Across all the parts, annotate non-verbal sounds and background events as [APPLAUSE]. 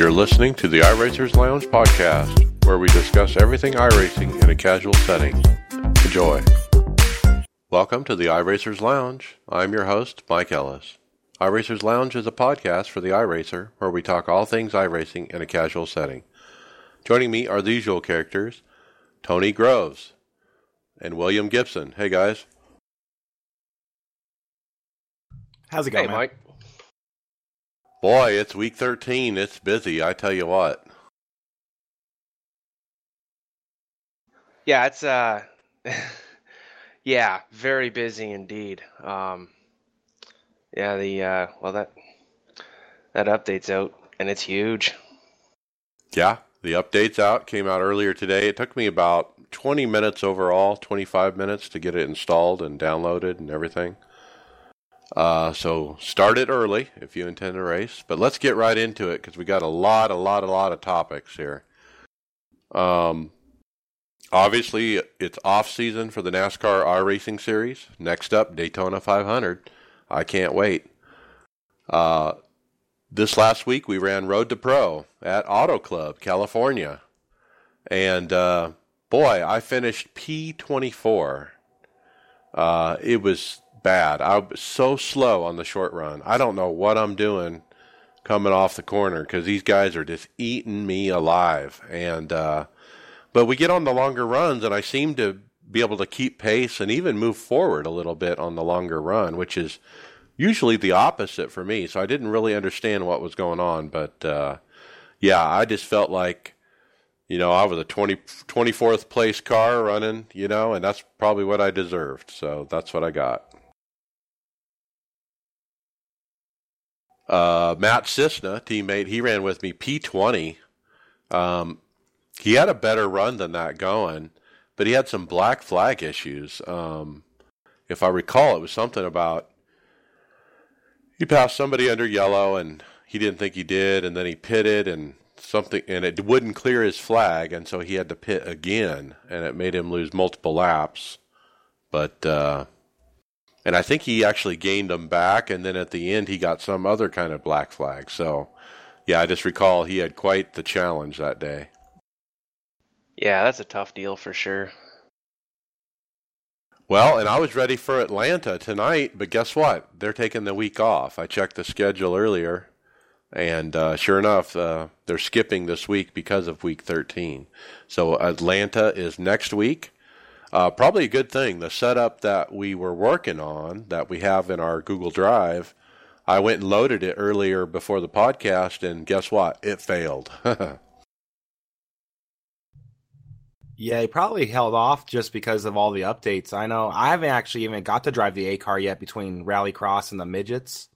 You're listening to the iRacers Lounge podcast, where we discuss everything iRacing in a casual setting. Enjoy. Welcome to the iRacers Lounge. I'm your host, Mike Ellis. iRacers Lounge is a podcast for the iRacer, where we talk all things iRacing in a casual setting. Joining me are the usual characters, Tony Groves and William Gibson. Hey guys. How's it going, Hey, man? Mike. Boy, it's week 13. It's busy, I tell you what. Yeah, it's uh, [LAUGHS] yeah, very busy indeed. Um, yeah, the uh, well that that update's out and it's huge. Yeah, the update's out. Came out earlier today. It took me about 20 minutes overall, 25 minutes to get it installed and downloaded and everything. Uh, so start it early if you intend to race. But let's get right into it because we got a lot, a lot, a lot of topics here. Um, obviously, it's off season for the NASCAR R Racing Series. Next up, Daytona 500. I can't wait. Uh, this last week we ran Road to Pro at Auto Club, California. And uh, boy, I finished P24. Uh, it was bad. I was so slow on the short run. I don't know what I'm doing coming off the corner because these guys are just eating me alive. And uh, but we get on the longer runs, and I seem to be able to keep pace and even move forward a little bit on the longer run, which is usually the opposite for me. So I didn't really understand what was going on, but uh, yeah, I just felt like you know I was a 20, 24th place car running, you know, and that's probably what I deserved. So that's what I got. Uh, Matt Cisna, teammate, he ran with me P20. Um, he had a better run than that going, but he had some black flag issues. Um, if I recall, it was something about he passed somebody under yellow and he didn't think he did, and then he pitted and something, and it wouldn't clear his flag, and so he had to pit again, and it made him lose multiple laps. But uh, and I think he actually gained them back, and then at the end he got some other kind of black flag. So yeah, I just recall he had quite the challenge that day. Yeah, that's a tough deal for sure. Well, and I was ready for Atlanta tonight, but guess what? They're taking the week off. I checked the schedule earlier, and uh, sure enough, uh, they're skipping this week because of week 13. So Atlanta is next week. Uh, probably a good thing. The setup that we were working on, that we have in our Google Drive, I went and loaded it earlier before the podcast, and guess what? It failed. [LAUGHS] Yeah, he probably held off just because of all the updates. I know I haven't actually even got to drive the A car yet between Rallycross and the midgets,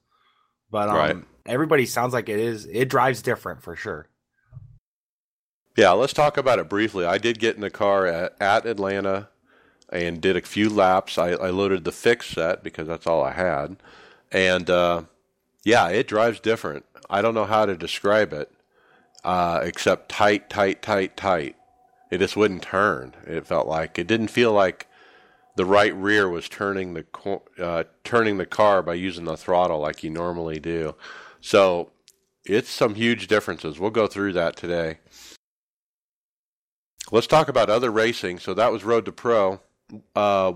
but um, Right. everybody sounds like it is. It drives different for sure. Yeah, let's talk about it briefly. I did get in the car at, at Atlanta and did a few laps. I, I loaded the fix set because that's all I had. And uh, yeah, it drives different. I don't know how to describe it uh, except tight, tight, tight, tight. It just wouldn't turn. It felt like it didn't feel like the right rear was turning the uh, turning the car by using the throttle like you normally do. So it's some huge differences. We'll go through that today. Let's talk about other racing. So that was Road to Pro. Uh,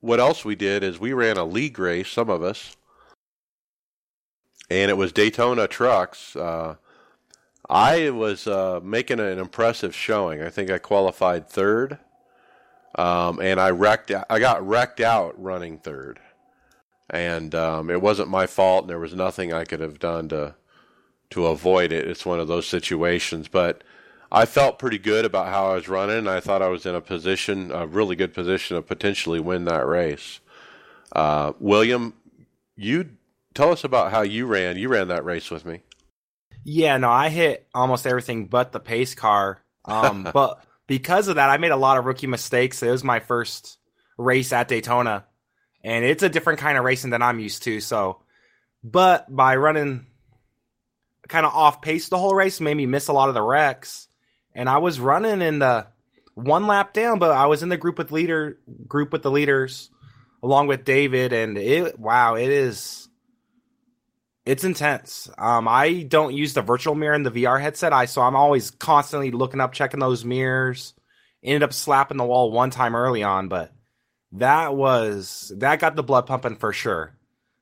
what else we did is we ran a league race, some of us, and it was Daytona trucks. Uh, I was uh, making an impressive showing. I think I qualified third, um, and I wrecked. I got wrecked out running third, and um, it wasn't my fault. And there was nothing I could have done to to avoid it. It's one of those situations, but I felt pretty good about how I was running. I thought I was in a position, a really good position, to potentially win that race. Uh, William, you tell us about how you ran. You ran that race with me. Yeah, no, I hit almost everything but the pace car. Um, [LAUGHS] but because of that, I made a lot of rookie mistakes. It was my first race at Daytona, and it's a different kind of racing than I'm used to. So, but by running kind of off pace the whole race, made me miss a lot of the wrecks. And I was running in the one lap down, but I was in the group with leader group with the leaders along with David, and it wow, it is It's intense. Um, I don't use the virtual mirror in the VR headset. I so I'm always constantly looking up, checking those mirrors. Ended up slapping the wall one time early on, but that was that got the blood pumping for sure.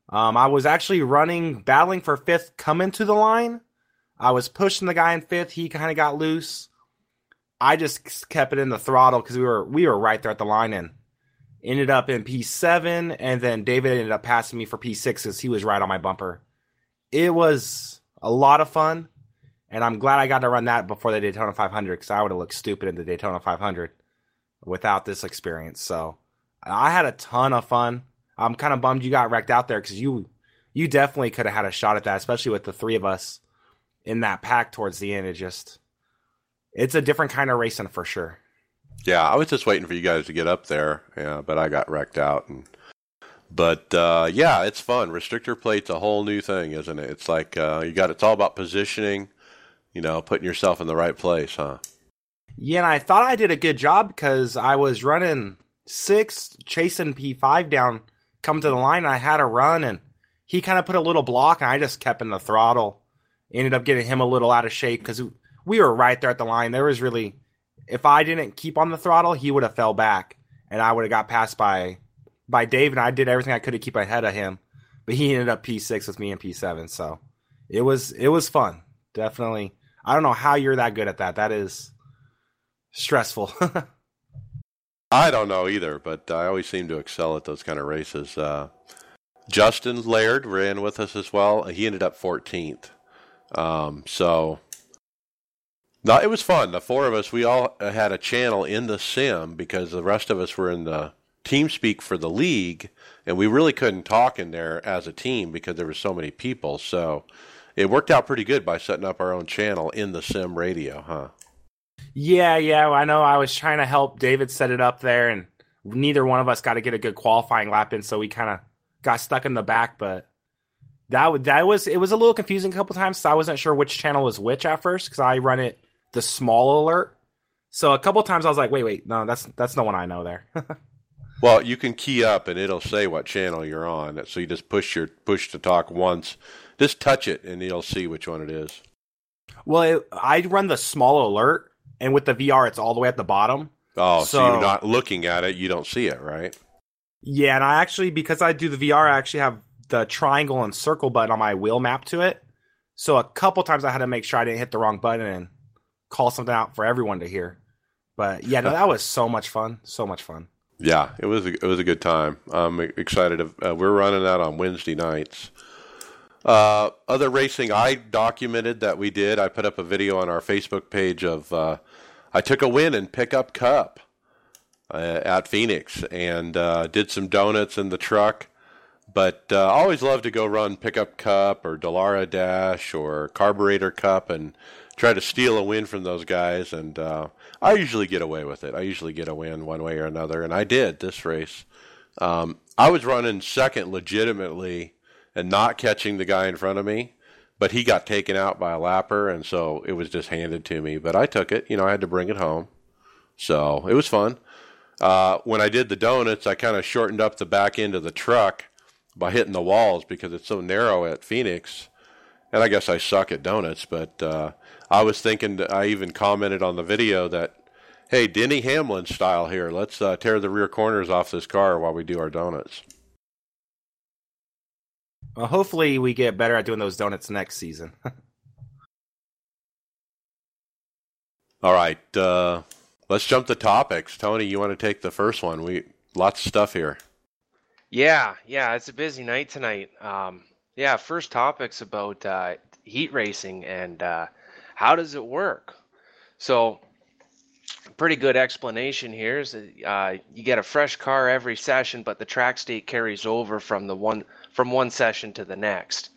Um, I was actually running, battling for fifth, coming to the line. I was pushing the guy in fifth. He kind of got loose. I just kept it in the throttle because we were we were right there at the line and ended up in P7, and then David ended up passing me for P6 because he was right on my bumper. It was a lot of fun, and I'm glad I got to run that before the Daytona 500 because I would have looked stupid in the Daytona 500 without this experience. So I had a ton of fun. I'm kind of bummed you got wrecked out there because you you definitely could have had a shot at that, especially with the three of us in that pack towards the end. It just it's a different kind of racing for sure. Yeah, I was just waiting for you guys to get up there, yeah, but I got wrecked out. And but uh, yeah, it's fun. Restrictor plate's a whole new thing, isn't it? It's like uh, you got it's all about positioning, you know, putting yourself in the right place, huh? Yeah, and I thought I did a good job because I was running six, chasing P5 down, come to the line. I had a run, and he kind of put a little block, and I just kept in the throttle. Ended up getting him a little out of shape because we were right there at the line. There was really, if I didn't keep on the throttle, he would have fell back, and I would have got passed by by Dave. And I did everything I could to keep ahead of him, but he ended up P6 with me in P7. So it was it was fun, definitely. I don't know how you're that good at that. That is stressful. [LAUGHS] I don't know either, but I always seem to excel at those kind of races. Uh, Justin Laird ran with us as well. He ended up 14th. Um, so, no, it was fun. The four of us, we all uh, had a channel in the sim because the rest of us were in the team speak for the league, and we really couldn't talk in there as a team because there were so many people. So, it worked out pretty good by setting up our own channel in the sim radio, huh? Yeah, yeah, I know. I was trying to help David set it up there, and neither one of us got to get a good qualifying lap in, so we kind of got stuck in the back. But that that was it was a little confusing a couple times. So I wasn't sure which channel was which at first because I run it the small alert. So a couple times I was like, wait, wait, no, that's that's the one I know there. [LAUGHS] well, you can key up and it'll say what channel you're on. So you just push your push to talk once, just touch it and it'll see which one it is. Well, it, I run the small alert, and with the VR, it's all the way at the bottom. Oh, so, so, you're not looking at it, you don't see it, right? Yeah, and I actually because I do the VR, I actually have the triangle and circle button on my wheel map to it. So a couple times I had to make sure I didn't hit the wrong button and call something out for everyone to hear. But yeah, no, [LAUGHS] that was so much fun, so much fun. Yeah, it was a, it was a good time. I'm excited. uh, we're running that on Wednesday nights. Uh, other racing I documented that we did. I put up a video on our Facebook page of uh, I took a win in Pickup Cup uh, at Phoenix and uh, did some donuts in the truck. But uh, I always love to go run Pickup Cup or Dallara Dash or Carburetor Cup and try to steal a win from those guys. And uh, I usually get away with it. I usually get a win one way or another, and I did this race. Um, I was running second legitimately and not catching the guy in front of me but he got taken out by a lapper, and so it was just handed to me. But I took it. You know, I had to bring it home, so it was fun. Uh, when I did the donuts, I kind of shortened up the back end of the truck by hitting the walls because it's so narrow at Phoenix. And I guess I suck at donuts, but uh, I was thinking. I even commented on the video that, "Hey, Denny Hamlin style here. Let's uh, tear the rear corners off this car while we do our donuts." Well, hopefully we get better at doing those donuts next season. [LAUGHS] All right, uh, let's jump to topics. Tony, you want to take the first one? We lots of stuff here. Yeah, yeah, it's a busy night tonight. Um, yeah, first topic's about uh, heat racing and uh, how does it work. So, pretty good explanation here is uh, you get a fresh car every session, but the track state carries over from the one from one session to the next.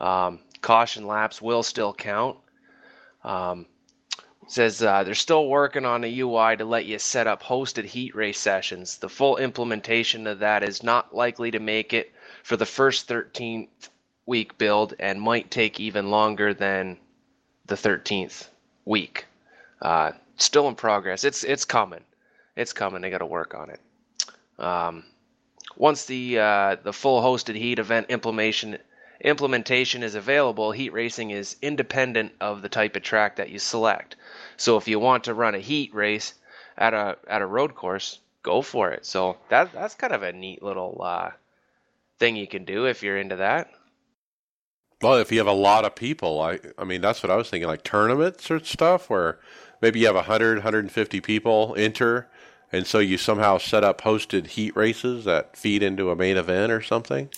Um, caution laps will still count. Um, says uh, they're still working on a UI to let you set up hosted heat race sessions. The full implementation of that is not likely to make it for the first 13th week build and might take even longer than the 13th week. Uh, still in progress. It's it's coming. It's coming. They got to work on it. Um, once the uh, the full hosted heat event implementation implementation is available, heat racing is independent of the type of track that you select. So if you want to run a heat race at a at a road course, go for it. So that that's kind of a neat little uh, thing you can do if you're into that. Well, if you have a lot of people, I I mean that's what I was thinking, like tournaments or stuff where maybe you have 100, 150 people enter, and so you somehow set up hosted heat races that feed into a main event or something.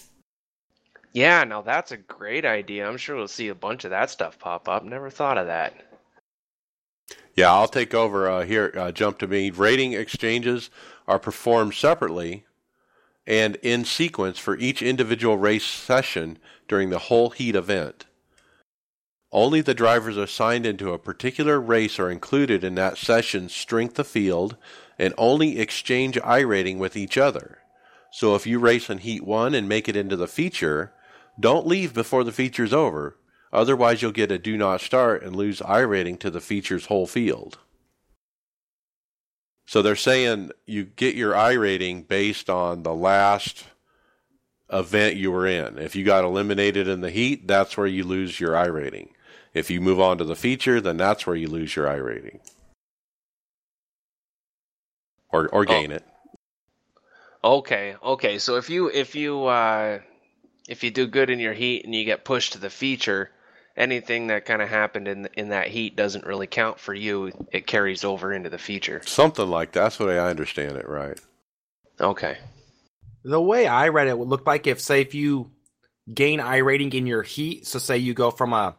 Yeah, now that's a great idea. I'm sure we'll see a bunch of that stuff pop up. Never thought of that. Yeah, I'll take over uh, here. Uh, jump to me. Rating exchanges are performed separately and in sequence for each individual race session during the whole heat event. Only the drivers assigned into a particular race are included in that session's strength of field and only exchange iRating with each other. So if you race in Heat 1 and make it into the feature, don't leave before the feature's over. Otherwise, you'll get a do not start and lose iRating to the feature's whole field. So they're saying you get your iRating based on the last event you were in. If you got eliminated in the heat, that's where you lose your iRating. If you move on to the feature, then that's where you lose your iRating. Or or gain oh. it. Okay, okay. So if you if you uh if you do good in your heat and you get pushed to the feature, anything that kind of happened in in that heat doesn't really count for you. It carries over into the feature. Something like that's what I understand it, right? Okay. The way I read it would look like if, say, if you gain iRating in your heat, so say you go from a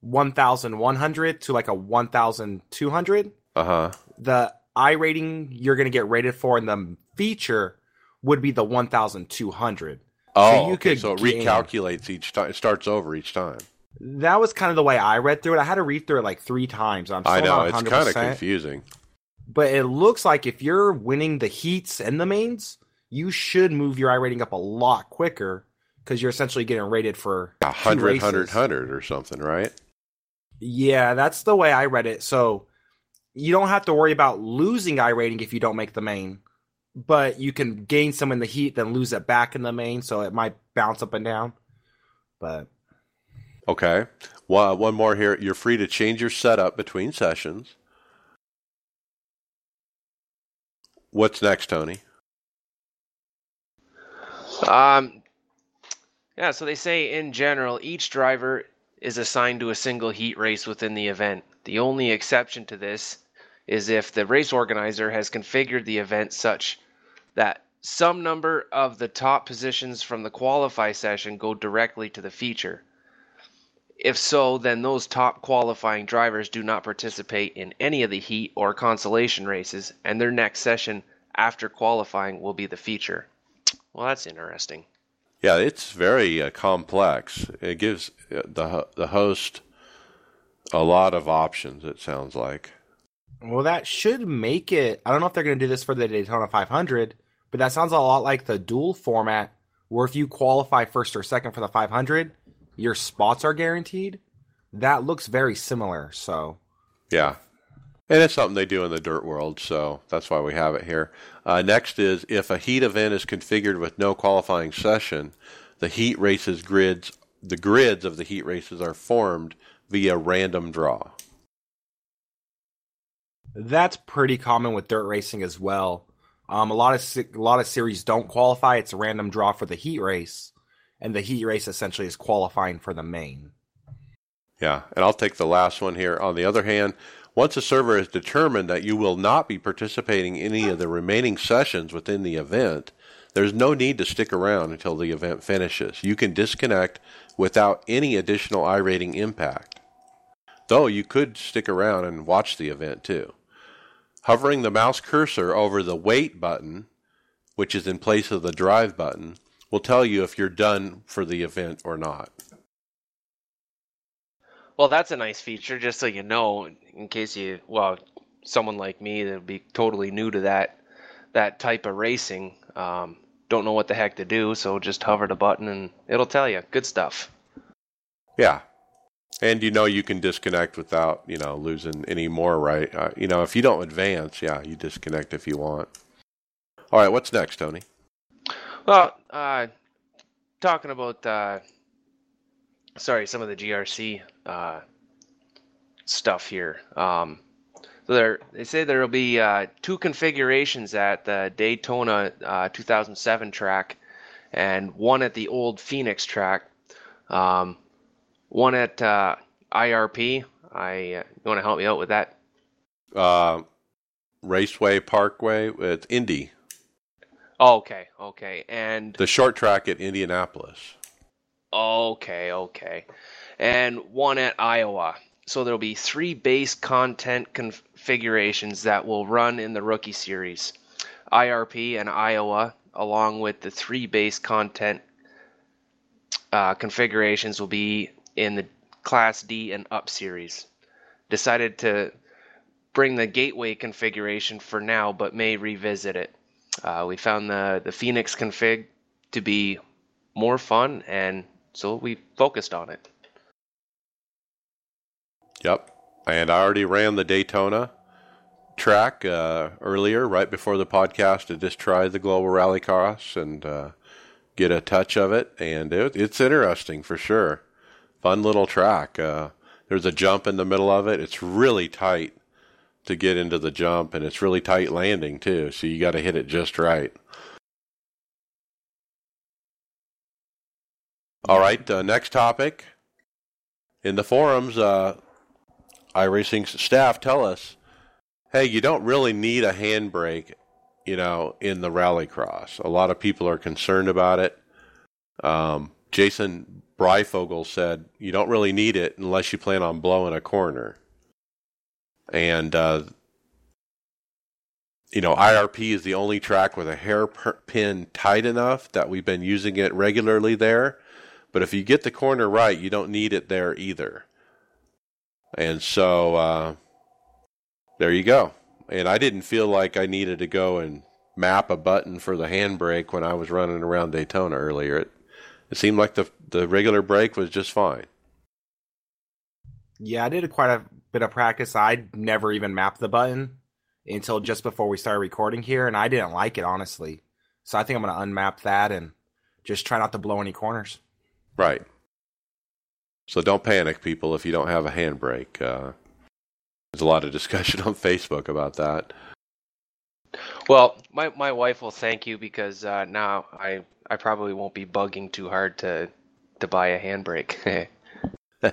1,100 to like a 1,200. Uh huh. The iRating you're going to get rated for in the feature would be the 1,200. Oh, so you okay. could so it gain, recalculates each time. It starts over each time. That was kind of the way I read through it. I had to read through it like three times. I'm I know it's kind of confusing, but it looks like if you're winning the heats and the mains, you should move your iRating up a lot quicker because you're essentially getting rated for 100, 100, 100 or something, right? Yeah, that's the way I read it. So you don't have to worry about losing iRating if you don't make the main, but you can gain some in the heat, then lose it back in the main, so it might bounce up and down. But Okay. Well, one more here. You're free to change your setup between sessions. What's next, Tony? Um, yeah, so they say in general, each driver is assigned to a single heat race within the event. The only exception to this is if the race organizer has configured the event such that some number of the top positions from the qualify session go directly to the feature. If so, then those top qualifying drivers do not participate in any of the heat or consolation races, and their next session after qualifying will be the feature. Well, that's interesting. Yeah, it's very uh, complex. It gives uh, the the host a lot of options. It sounds like. Well, that should make it. I don't know if they're going to do this for the Daytona 500, but that sounds a lot like the dual format, where if you qualify first or second for the 500, your spots are guaranteed. That looks very similar. So, yeah, and it's something they do in the dirt world, so that's why we have it here. Uh, next is if a heat event is configured with no qualifying session, the heat races grids, the grids of the heat races are formed via random draw. That's pretty common with dirt racing as well. Um, a lot of a lot of series don't qualify; it's a random draw for the heat race and the heat race essentially is qualifying for the main. Yeah, and I'll take the last one here. On the other hand, once a server has determined that you will not be participating in any of the remaining sessions within the event, there's no need to stick around until the event finishes. You can disconnect without any additional iRating impact. Though you could stick around and watch the event too. Hovering the mouse cursor over the wait button, which is in place of the drive button, will tell you if you're done for the event or not. Well, that's a nice feature, just so you know, in case you, well, someone like me that'd be totally new to that that type of racing, um, don't know what the heck to do, so just hover the button and it'll tell you. Good stuff. Yeah, and you know you can disconnect without you know losing any more, right? Uh, you know if you don't advance, yeah, you disconnect if you want. All right, what's next, Tony? Well, uh, talking about uh, sorry, some of the GRC uh, stuff here. Um, so there, they say there will be uh, two configurations at the Daytona uh, 2007 track, and one at the old Phoenix track. Um, one at uh, IRP. I uh, you want to help me out with that? Uh, Raceway Parkway with Indy. Oh, okay, okay, and the short track at Indianapolis. Okay, okay, and one at Iowa. So there'll be three base content configurations that will run in the rookie series IRP and Iowa, along with the three base content uh, configurations, will be in the Class D and Up series. Decided to bring the gateway configuration for now, but may revisit it. Uh, we found the, the Phoenix config to be more fun, and so we focused on it. Yep. And I already ran the Daytona track uh, earlier, right before the podcast, to just try the Global Rallycross and uh, get a touch of it. And it, it's interesting for sure. Fun little track. Uh, there's a jump in the middle of it. It's really tight to get into the jump, and it's really tight landing too. So you got to hit it just right. All right, uh, next topic. In the forums, uh, iRacing staff tell us, hey, you don't really need a handbrake, you know, in the rallycross. A lot of people are concerned about it. Um, Jason Breyfogle said you don't really need it unless you plan on blowing a corner. And, uh, you know, IRP is the only track with a hairpin tight enough that we've been using it regularly there. But if you get the corner right, you don't need it there either. And so uh, there you go. And I didn't feel like I needed to go and map a button for the handbrake when I was running around Daytona earlier. It it seemed like the the regular brake was just fine. Yeah, I did quite a bit of practice. I never even mapped the button until just before we started recording here, and I didn't like it honestly. So I think I'm going to unmap that and just try not to blow any corners. Right. So don't panic, people, if you don't have a handbrake. Uh, there's a lot of discussion on Facebook about that. Well, my my wife will thank you because uh, now I I probably won't be bugging too hard to to buy a handbrake. [LAUGHS] All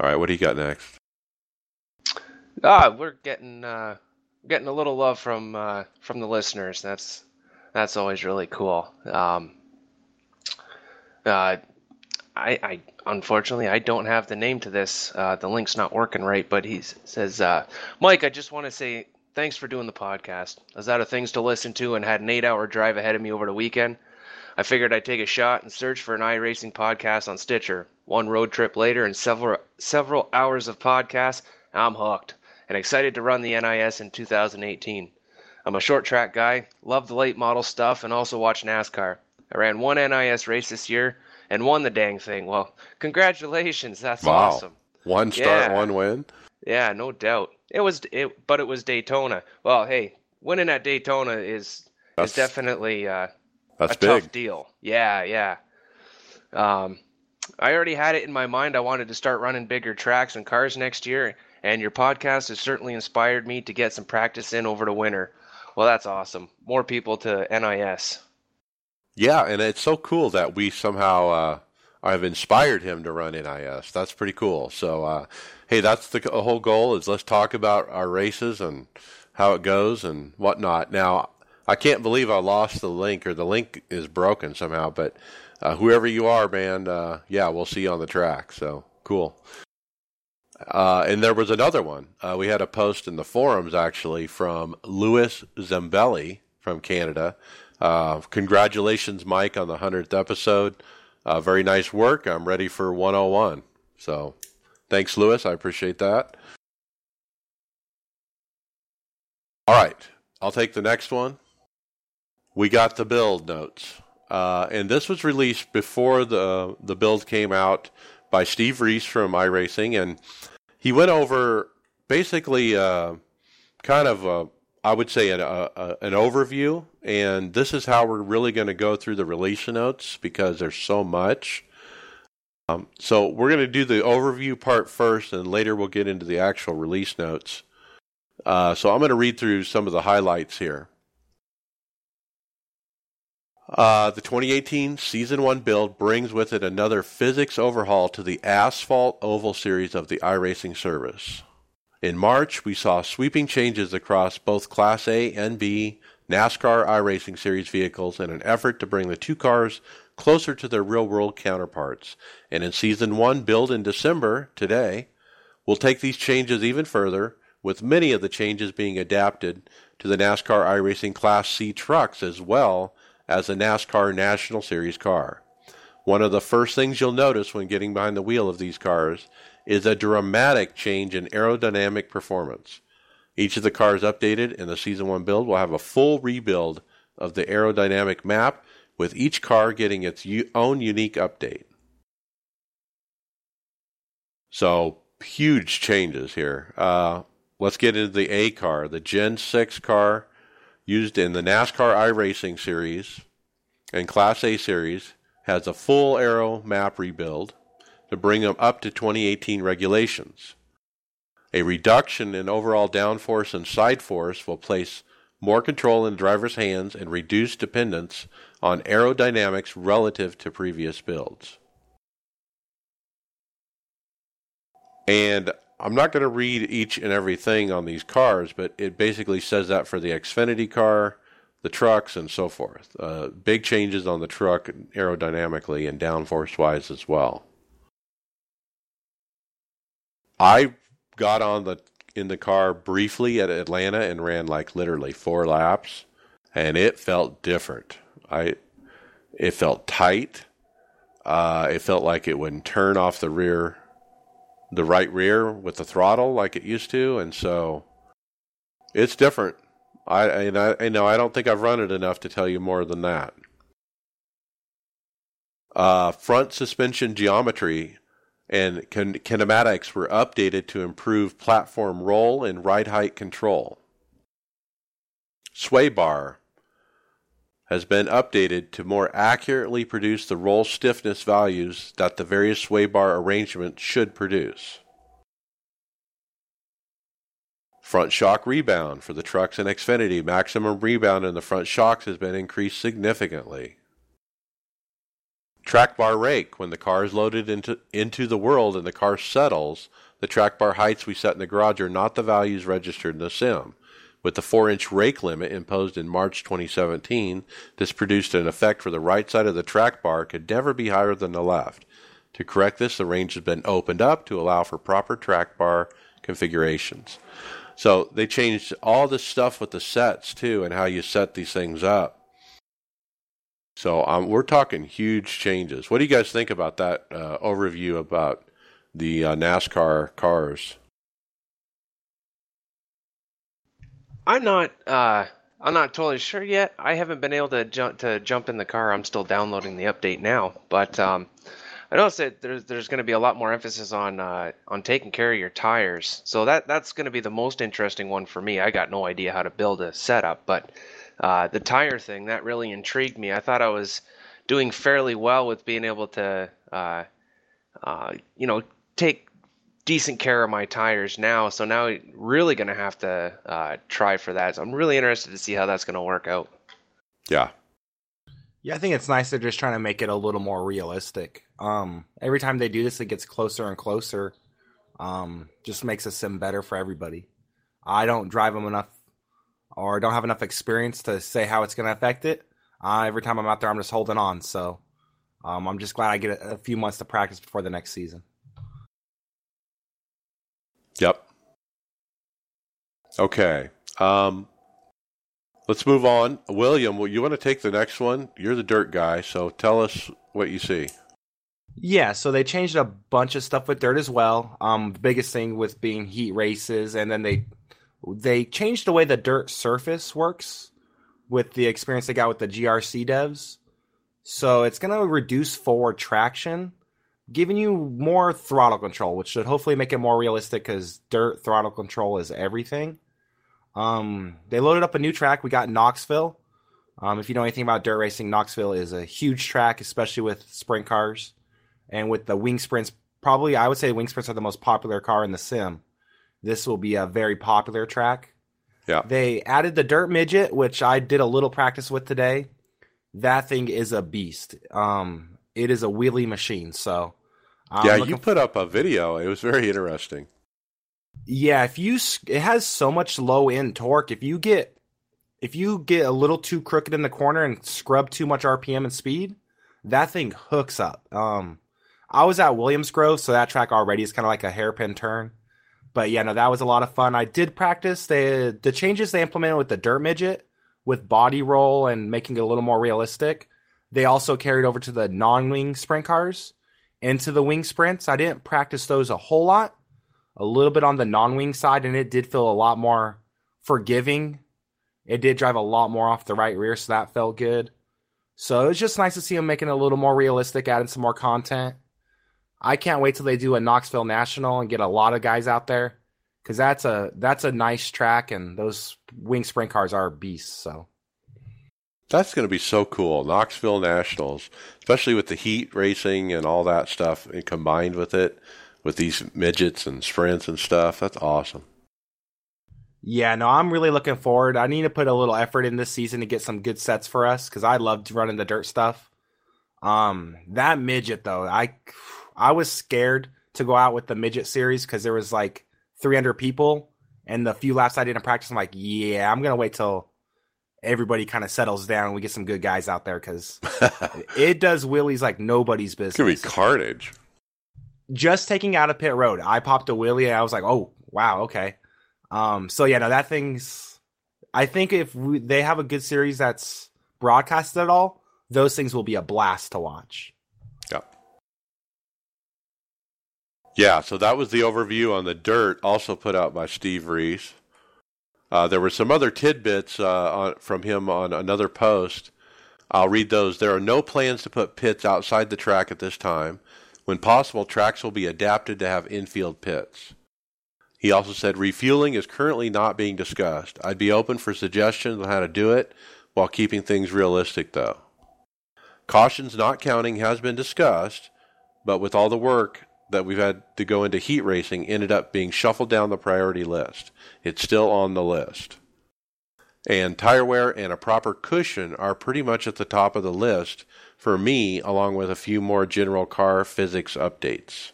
right, what do you got next? Ah, we're getting uh, getting a little love from uh, from the listeners. That's that's always really cool. Um, uh, I, I unfortunately I don't have the name to this. Uh, the link's not working right, but he says, uh, Mike, I just want to say thanks for doing the podcast. I was out of things to listen to and had an eight-hour drive ahead of me over the weekend. I figured I'd take a shot and search for an iRacing podcast on Stitcher. One road trip later and several several hours of podcasts, I'm hooked and excited to run the NIS in 2018. I'm a short track guy, love the late model stuff, and also watch NASCAR. I ran one NIS race this year and won the dang thing. Well, congratulations. That's wow. awesome. One start, yeah. one win. Yeah, no doubt. It was it, but it was Daytona. Well, hey, winning at Daytona is that's, is definitely uh, a big. tough deal. Yeah, yeah. Um, I already had it in my mind. I wanted to start running bigger tracks and cars next year, and your podcast has certainly inspired me to get some practice in over the winter. Well, that's awesome. More people to NIS. Yeah, and it's so cool that we somehow uh, have inspired him to run NIS. That's pretty cool. So, uh, hey, that's the whole goal is let's talk about our races and how it goes and whatnot. Now, I can't believe I lost the link or the link is broken somehow, but uh, whoever you are, man, uh, yeah, we'll see you on the track. So cool. Uh, and there was another one. Uh, we had a post in the forums actually from Louis Zambelli from Canada uh, congratulations, Mike, on the 100th episode. Uh, very nice work. I'm ready for 101. So thanks, Lewis. I appreciate that. All right. I'll take the next one. We got the build notes. Uh, and this was released before the the build came out by Steve Reese from iRacing, and he went over basically uh, kind of a I would say an, a, an overview, and this is how we're really going to go through the release notes because there's so much. Um, so we're going to do the overview part first, and later we'll get into the actual release notes. Uh, so I'm going to read through some of the highlights here. Uh, the 2018 Season 1 build brings with it another physics overhaul to the Asphalt Oval series of the iRacing service. In March, we saw sweeping changes across both Class A and B NASCAR iRacing Series vehicles in an effort to bring the two cars closer to their real world counterparts. And in Season 1 build in December, today, we'll take these changes even further, with many of the changes being adapted to the NASCAR iRacing Class C trucks as well as the NASCAR National Series car. One of the first things you'll notice when getting behind the wheel of these cars is a dramatic change in aerodynamic performance. Each of the cars updated in the Season 1 build will have a full rebuild of the aerodynamic map, with each car getting its own unique update. So, huge changes here. Uh, let's get into the A car, the Gen 6 car used in the NASCAR iRacing series and Class A series, has a full aero map rebuild to bring them up to 2018 regulations. A reduction in overall downforce and side force will place more control in driver's hands and reduce dependence on aerodynamics relative to previous builds. And I'm not going to read each and everything on these cars, but it basically says that for the Xfinity car, the trucks, and so forth. Uh, big changes on the truck aerodynamically and downforce wise as well. I got on the in the car briefly at Atlanta and ran like literally four laps, and it felt different. I it felt tight. Uh, it felt like it wouldn't turn off the rear the right rear with the throttle like it used to, and so it's different. I and I, know I don't think I've run it enough to tell you more than that. Uh, front suspension geometry and kin- kinematics were updated to improve platform roll and ride height control. Sway bar has been updated to more accurately produce the roll stiffness values that the various sway bar arrangements should produce. Front shock rebound for the trucks and Xfinity. Maximum rebound in the front shocks has been increased significantly. Track bar rake. When the car is loaded into, into the world and the car settles, the track bar heights we set in the garage are not the values registered in the sim. With the 4 inch rake limit imposed in March 2017, this produced an effect where the right side of the track bar could never be higher than the left. To correct this, the range has been opened up to allow for proper track bar configurations. So they changed all this stuff with the sets too and how you set these things up. So um, we're talking huge changes. What do you guys think about that uh, overview about the uh, NASCAR cars? I'm not. Uh, I'm not totally sure yet. I haven't been able to jump to jump in the car. I'm still downloading the update now, but um, I noticed that there's there's going to be a lot more emphasis on uh, on taking care of your tires. So that that's going to be the most interesting one for me. I got no idea how to build a setup, but uh, the tire thing that really intrigued me. I thought I was doing fairly well with being able to, uh, uh you know, take decent care of my tires now. So now I'm really going to have to uh, try for that. So I'm really interested to see how that's going to work out. Yeah. Yeah, I think it's nice they're just trying to make it a little more realistic. Um, every time they do this, it gets closer and closer. Um, just makes a sim better for everybody. I don't drive them enough, or don't have enough experience to say how it's going to affect it. Uh, every time I'm out there, I'm just holding on. So um, I'm just glad I get a, a few months to practice before the next season. Yep. Okay. Um, let's move on. William, well, you want to take the next one? You're the dirt guy, so tell us what you see. Yeah, so they changed a bunch of stuff with dirt as well. Um, the biggest thing with being heat races, and then they they changed the way the dirt surface works with the experience they got with the GRC devs. So it's going to reduce forward traction giving you more throttle control, which should hopefully make it more realistic because dirt throttle control is everything. Um, they loaded up a new track. We got Knoxville. Um, if you know anything about dirt racing, Knoxville is a huge track, especially with sprint cars. and with the wing sprints, probably I would say wing sprints are the most popular car in the sim. This will be a very popular track. Yeah. They added the dirt midget, which I did a little practice with today. That thing is a beast. Um, it is a wheelie machine. So, I'm yeah, you put up a video. It was very interesting. Yeah, if you it has so much low end torque. If you get if you get a little too crooked in the corner and scrub too much RPM and speed, that thing hooks up. Um, I was at Williams Grove, so that track already is kind of like a hairpin turn. But yeah, no, that was a lot of fun. I did practice the the changes they implemented with the dirt midget, with body roll and making it a little more realistic. They also carried over to the non wing sprint cars, into the wing sprints. I didn't practice those a whole lot a little bit on the non-wing side, and it did feel a lot more forgiving. It did drive a lot more off the right rear, so that felt good. So it was just nice to see them making it a little more realistic, adding some more content. I can't wait till they do a Knoxville National and get a lot of guys out there, because that's a that's a nice track, and those wing sprint cars are beasts. So That's going to be so cool. Knoxville Nationals, especially with the heat racing and all that stuff and combined with it, with these midgets and sprints and stuff. That's awesome. Yeah, no, I'm really looking forward. I need to put a little effort in this season to get some good sets for us because I loved running the dirt stuff. Um, that midget though, I I was scared to go out with the midget series because there was like 300 people, and the few laps I did in practice, I'm like, yeah, I'm gonna wait till everybody kind of settles down and we get some good guys out there because [LAUGHS] it does wheelies like nobody's business. to be carnage. Just taking out of pit road, I popped a wheelie and I was like, oh wow, okay. Um, so yeah, no, that thing's. I think if we, they have a good series that's broadcasted at all, those things will be a blast to watch. Yeah. Yeah, so that was the overview on the dirt, also put out by Steve Reese. Uh, there were some other tidbits uh, on, from him on another post. I'll read those. There are no plans to put pits outside the track at this time. When possible, tracks will be adapted to have infield pits. He also said refueling is currently not being discussed. I'd be open for suggestions on how to do it while keeping things realistic, though. Cautions not counting has been discussed, but with all the work that we've had to go into heat racing, ended up being shuffled down the priority list. It's still on the list. And tire wear and a proper cushion are pretty much at the top of the list for me, along with a few more general car physics updates.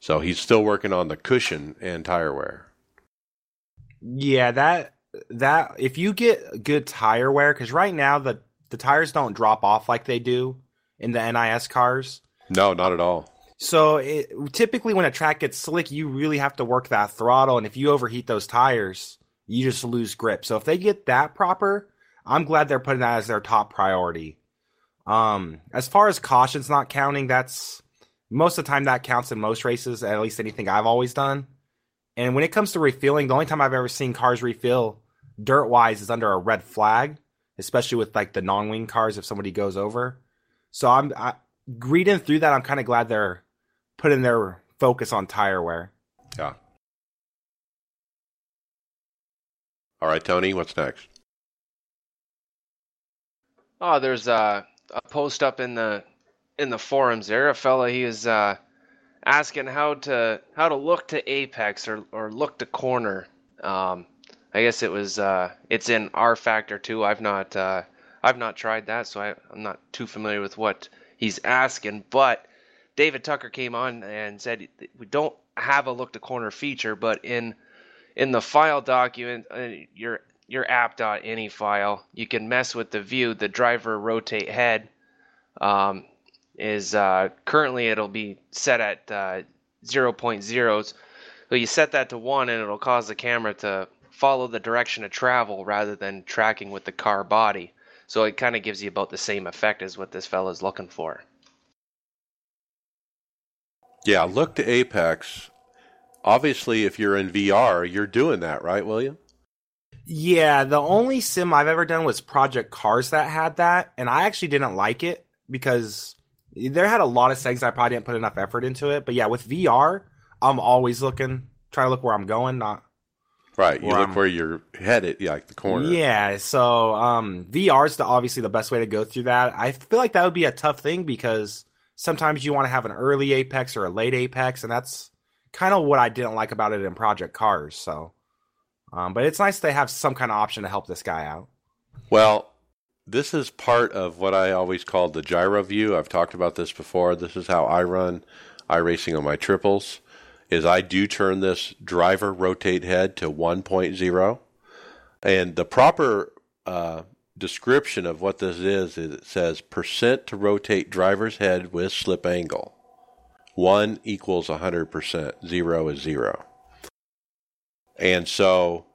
So he's still working on the cushion and tire wear. Yeah, that that if you get good tire wear, because right now the the tires don't drop off like they do in the NIS cars. No, not at all. So it, typically, when a track gets slick, you really have to work that throttle, and if you overheat those tires, you just lose grip. So if they get that proper, I'm glad they're putting that as their top priority. Um, as far as cautions not counting, that's most of the time that counts in most races, at least anything I've always done. And when it comes to refueling, the only time I've ever seen cars refill dirt wise is under a red flag, especially with like the non wing cars if somebody goes over. So I'm I, reading through that. I'm kind of glad they're putting their focus on tire wear. Yeah. All right, Tony, what's next? Oh, there's a, a post up in the in the forums there. A fella he is uh, asking how to how to look to apex or or look to corner. Um, I guess it was uh, it's in rFactor 2. I've not uh, I've not tried that, so I, I'm not too familiar with what he's asking. But David Tucker came on and said we don't have a look to corner feature, but in in the file document, uh, your your app.ini file, you can mess with the view. The driver rotate head um, is uh, currently it'll be set at uh, 0.0s. So you set that to one, and it'll cause the camera to follow the direction of travel rather than tracking with the car body. So it kind of gives you about the same effect as what this fella's looking for. Yeah, look to Apex. Obviously, if you're in VR, you're doing that, right, William? Yeah, the only sim I've ever done was Project Cars that had that, and I actually didn't like it because there had a lot of settings I probably didn't put enough effort into it. But yeah, with VR, I'm always looking, try to look where I'm going, not Right. You look I'm- where you're headed, yeah, like the corner. Yeah, so um, VR is the, obviously the best way to go through that. I feel like that would be a tough thing because sometimes you want to have an early apex or a late apex, and that's kind of what I didn't like about it in Project Cars. So, um, but it's nice they have some kind of option to help this guy out. Well, this is part of what I always called the gyro view. I've talked about this before. This is how I run iRacing on my triples. Is I do turn this driver rotate head to 1.0, and the proper uh, description of what this is is it says percent to rotate driver's head with slip angle. One equals 100%. Zero is zero. And so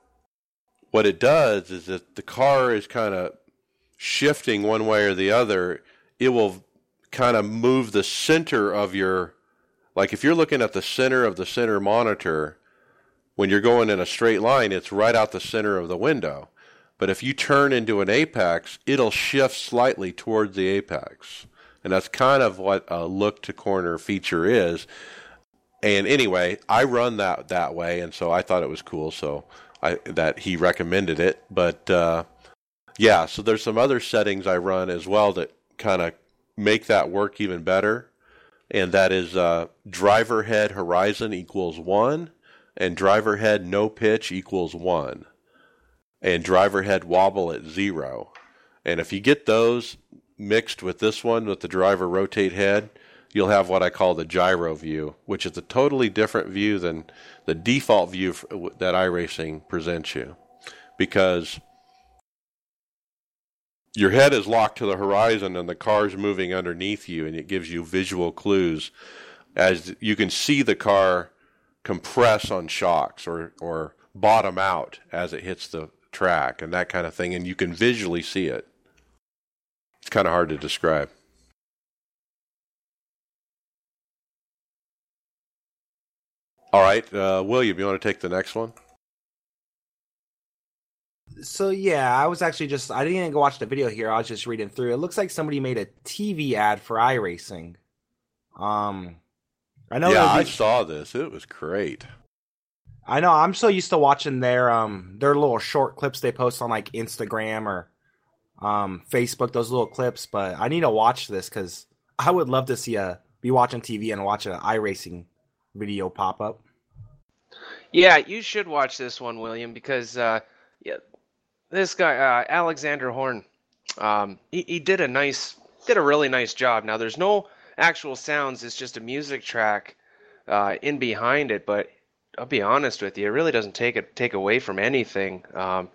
what it does is that the car is kind of shifting one way or the other, it will kind of move the center of your like if you're looking at the center of the center monitor when you're going in a straight line it's right out the center of the window but if you turn into an apex it'll shift slightly towards the apex. And that's kind of what a look to corner feature is. And anyway i run that that way and so i thought it was cool so I, that he recommended it. But uh, yeah, so there's some other settings I run as well that kind of make that work even better. And that is uh, driver head horizon equals 1 and driver head no pitch equals 1 and driver head wobble at 0. And if you get those mixed with this one with the driver rotate head, you'll have what I call the gyro view, which is a totally different view than the default view that iRacing presents you. Because your head is locked to the horizon and the car's moving underneath you and it gives you visual clues as you can see the car compress on shocks or, or bottom out as it hits the track and that kind of thing and you can visually see it it's kind of hard to describe all right uh, william you want to take the next one so yeah, I was actually just I didn't even go watch the video here. I was just reading through. It looks like somebody made a TV ad for iRacing. Um, I know. Yeah, I saw this. It was great. I know. I'm so used to watching their um their little short clips they post on like Instagram or um Facebook. Those little clips, but I need to watch this because I would love to see a be watching TV and watch an iRacing video pop up. Yeah, you should watch this one, William, because uh, yeah, this guy uh, Alexander Horn, um, he, he did a nice, did a really nice job. Now there's no actual sounds; it's just a music track uh, in behind it. But I'll be honest with you, it really doesn't take it take away from anything. Um,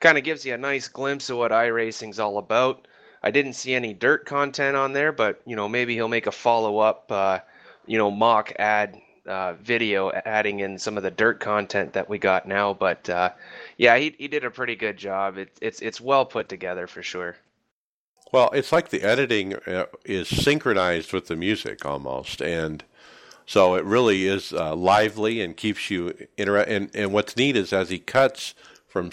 kind of gives you a nice glimpse of what iRacing's all about. I didn't see any dirt content on there, but you know maybe he'll make a follow up, uh, you know, mock ad uh, video, adding in some of the dirt content that we got now. But uh, yeah, he he did a pretty good job. It, it's it's well put together for sure. Well, it's like the editing uh, is synchronized with the music almost, and so it really is uh, lively and keeps you interested. And, and what's neat is as he cuts from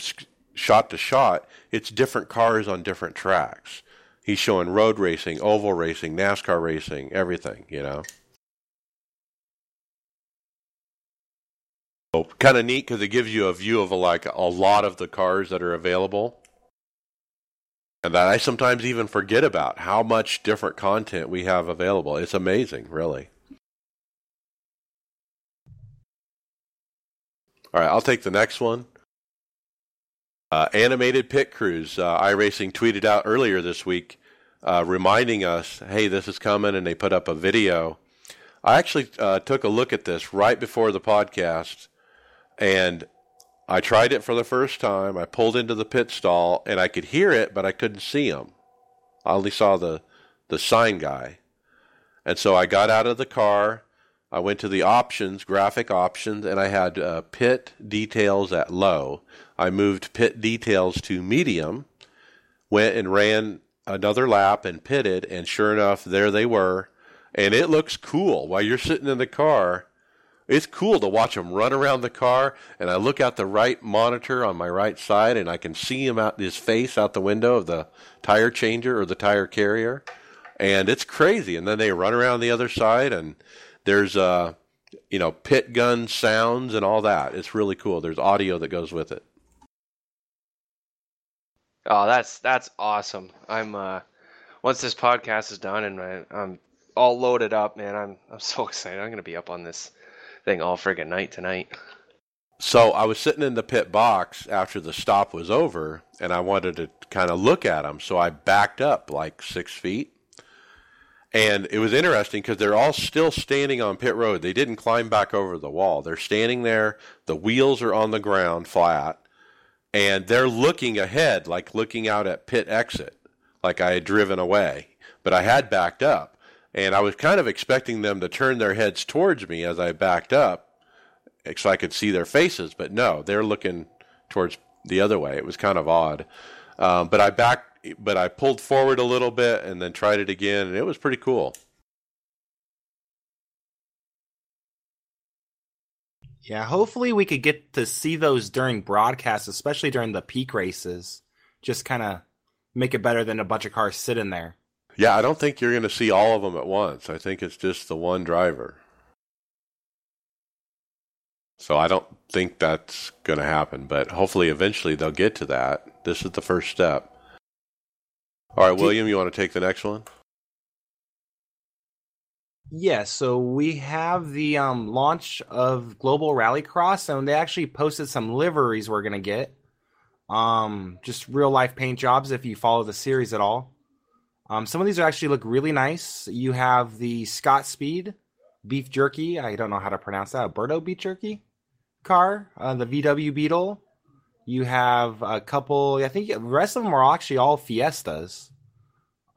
shot to shot, it's different cars on different tracks. He's showing road racing, oval racing, NASCAR racing, everything. You know. So kind of neat because it gives you a view of a, like a lot of the cars that are available, and that I sometimes even forget about how much different content we have available. It's amazing, really. All right, I'll take the next one. Uh, animated pit crews. Uh, iRacing tweeted out earlier this week, uh, reminding us, "Hey, this is coming," and they put up a video. I actually uh, took a look at this right before the podcast, and I tried it for the first time. I pulled into the pit stall and I could hear it, but I couldn't see him. I only saw the, the sign guy. And so I got out of the car. I went to the options, graphic options, and I had uh, pit details at low. I moved pit details to medium, went and ran another lap and pitted, and sure enough, there they were. And it looks cool while you're sitting in the car it's cool to watch him run around the car, and I look out the right monitor on my right side, and I can see him out his face out the window of the tire changer or the tire carrier, and it's crazy. And then they run around the other side, and there's uh, you know, pit gun sounds and all that. It's really cool. There's audio that goes with it. Oh, that's that's awesome. I'm uh, once this podcast is done and I, I'm all loaded up, man. I'm I'm so [LAUGHS] excited. I'm gonna be up on this thing all friggin' night tonight. So I was sitting in the pit box after the stop was over, and I wanted to kind of look at them. So I backed up like six feet, and it was interesting because they're all still standing on pit road. They didn't climb back over the wall. They're standing there. The wheels are on the ground flat, and they're looking ahead, like looking out at pit exit, like I had driven away. But I had backed up, and I was kind of expecting them to turn their heads towards me as I backed up so I could see their faces, but no, they're looking towards the other way. It was kind of odd. Um, but I back, but I pulled forward a little bit and then tried it again, and it was pretty cool. Yeah, hopefully we could get to see those during broadcasts, especially during the peak races. Just kind of make it better than a bunch of cars sitting there. Yeah, I don't think you're going to see all of them at once. I think it's just the one driver. So I don't think that's going to happen, but hopefully eventually they'll get to that. This is the first step. All right, William, you want to take the next one? Yeah, so we have the um, launch of Global Rallycross, and they actually posted some liveries we're gonna get. Um, just real life paint jobs if you follow the series at all. Um, some of these actually look really nice. You have the Scott Speed Beef Jerky. I don't know how to pronounce that. Oberto Beef Jerky car, uh, the VW Beetle. You have a couple. I think the rest of them are actually all Fiestas.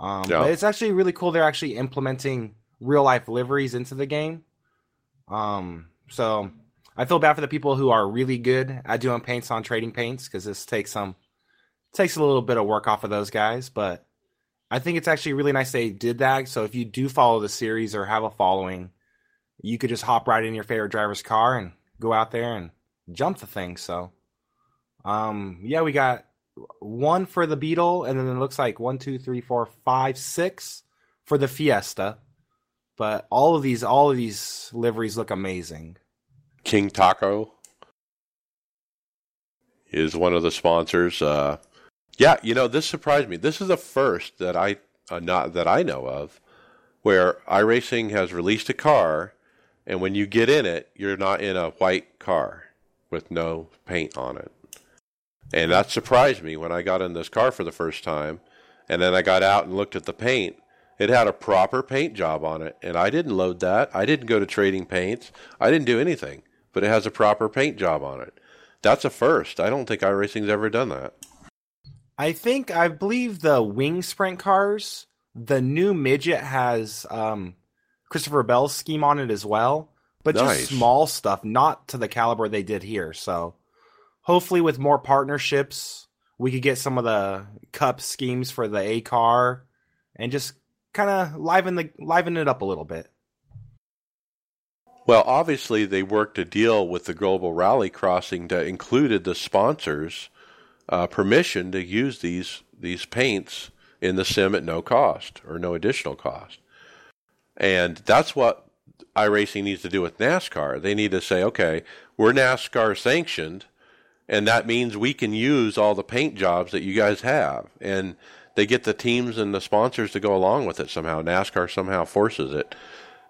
Um, yeah. But it's actually really cool. They're actually implementing real life liveries into the game. Um, so I feel bad for the people who are really good at doing paints on trading paints because this takes some takes a little bit of work off of those guys. But I think it's actually really nice they did that. So if you do follow the series or have a following, you could just hop right in your favorite driver's car and go out there and jump the thing. So, um, yeah, we got one for the Beetle, and then it looks like one, two, three, four, five, six for the Fiesta. But all of these, all of these liveries look amazing. King Taco is one of the sponsors. Uh, yeah, you know, this surprised me. This is the first that I uh, not that I know of where iRacing has released a car and when you get in it, you're not in a white car with no paint on it. And that surprised me when I got in this car for the first time. And then I got out and looked at the paint. It had a proper paint job on it. And I didn't load that. I didn't go to trading paints. I didn't do anything. But it has a proper paint job on it. That's a first. I don't think iRacing's ever done that. I think, I believe the wing sprint cars, the new midget has um, Christopher Bell's scheme on it as well, but nice. just small stuff, not to the caliber they did here. So hopefully, with more partnerships, we could get some of the cup schemes for the A car and just kind of liven the liven it up a little bit. Well, obviously, they worked a deal with the Global Rally Crossing that included the sponsors' uh, permission to use these these paints in the sim at no cost or no additional cost. And that's what iRacing needs to do with NASCAR. They need to say, okay, we're NASCAR sanctioned, and that means we can use all the paint jobs that you guys have. And they get the teams and the sponsors to go along with it somehow. NASCAR somehow forces it.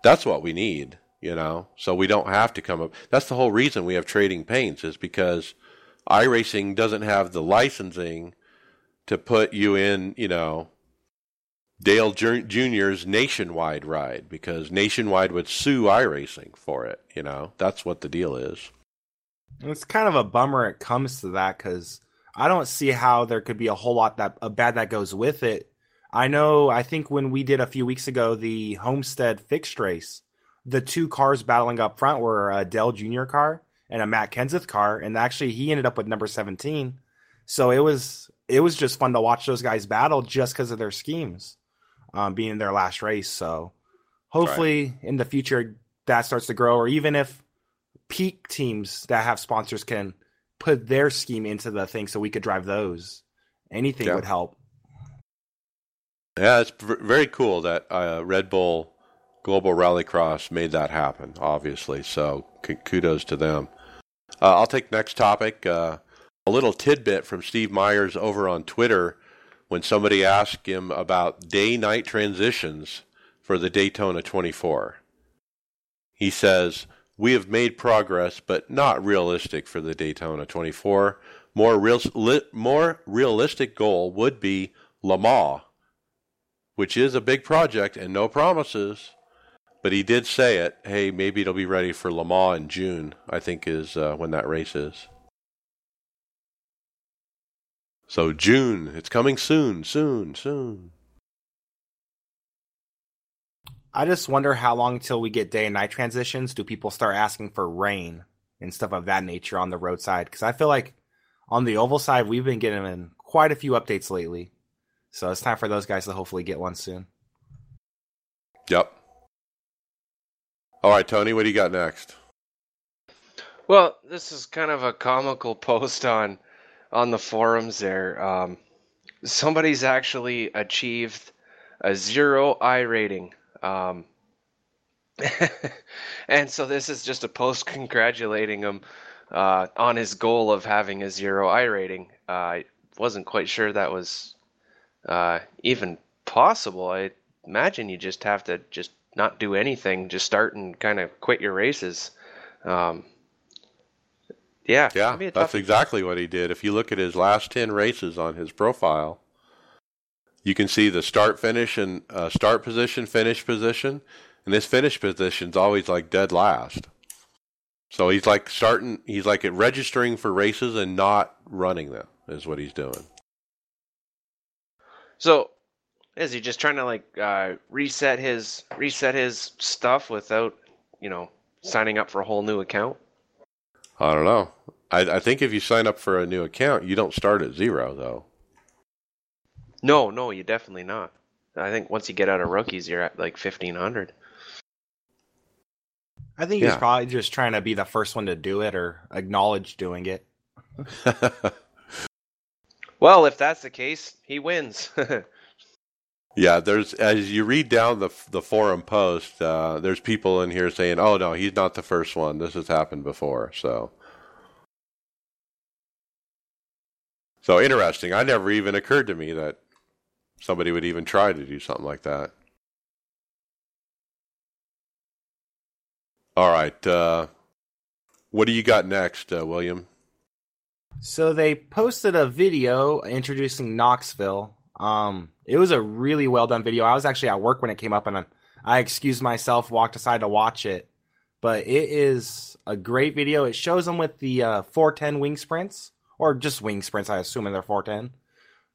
That's what we need, you know, so we don't have to come up. That's the whole reason we have trading paints, is because iRacing doesn't have the licensing to put you in, you know, Dale Jr.'s nationwide ride because nationwide would sue iRacing for it. You know, that's what the deal is. It's kind of a bummer it comes to that because I don't see how there could be a whole lot that a bad that goes with it. I know. I think when we did a few weeks ago the Homestead fixed race, the two cars battling up front were a Dale Jr. car and a Matt Kenseth car, and actually he ended up with number seventeen. So it was it was just fun to watch those guys battle just because of their schemes um, being their last race. So hopefully right. in the future that starts to grow, or even if peak teams that have sponsors can put their scheme into the thing so we could drive those, anything yeah. would help. Yeah, it's very cool that uh, Red Bull Global Rallycross made that happen, obviously. So kudos to them. Uh, I'll take next topic. Uh, a little tidbit from Steve Myers over on Twitter when somebody asked him about day night transitions for the Daytona 24. He says, We have made progress, but not realistic for the Daytona 24. More, real, li, more realistic goal would be Le Mans, which is a big project and no promises. But he did say it. Hey, maybe it'll be ready for Le Mans in June. I think is uh, when that race is. So June, it's coming soon, soon, soon. I just wonder how long until we get day and night transitions. Do people start asking for rain and stuff of that nature on the roadside? Because I feel like on the oval side, we've been getting quite a few updates lately. So it's time for those guys to hopefully get one soon. Yep. All right, Tony, what do you got next? Well, this is kind of a comical [LAUGHS] post on on the forums there. Um, somebody's actually achieved a zero iRating. Um, [LAUGHS] and so this is just a post congratulating him uh, on his goal of having a zero iRating. Uh, I wasn't quite sure that was uh, even possible. I imagine you just have to just not do anything, just start and kind of quit your races. Um, yeah, yeah, that's exactly what he did. If you look at his last ten races on his profile, you can see the start, finish, and uh, start position, finish position, and this finish position's always like dead last. So he's like starting, he's like registering for races and not running them is what he's doing. So is he just trying to like uh, reset his reset his stuff without you know signing up for a whole new account? I don't know. I, I think if you sign up for a new account, you don't start at zero though. No, no, you definitely not. I think once you get out of rookies, you're at like fifteen hundred. I think he's probably just trying to be the first one to do it or acknowledge doing it. [LAUGHS] well, if that's the case, he wins. [LAUGHS] yeah, there's as you read down the the forum post, uh, there's people in here saying, "Oh no, he's not the first one. This has happened before." So, so interesting. I never even occurred to me that somebody would even try to do something like that. All right. Uh, what do you got next, uh, William? So they posted a video introducing Knoxville. Um, it was a really well done video. I was actually at work when it came up, and I excused myself, walked aside to watch it. But it is a great video. It shows them with the uh, 410 wing sprints, or just wing sprints, I assume, in their 410.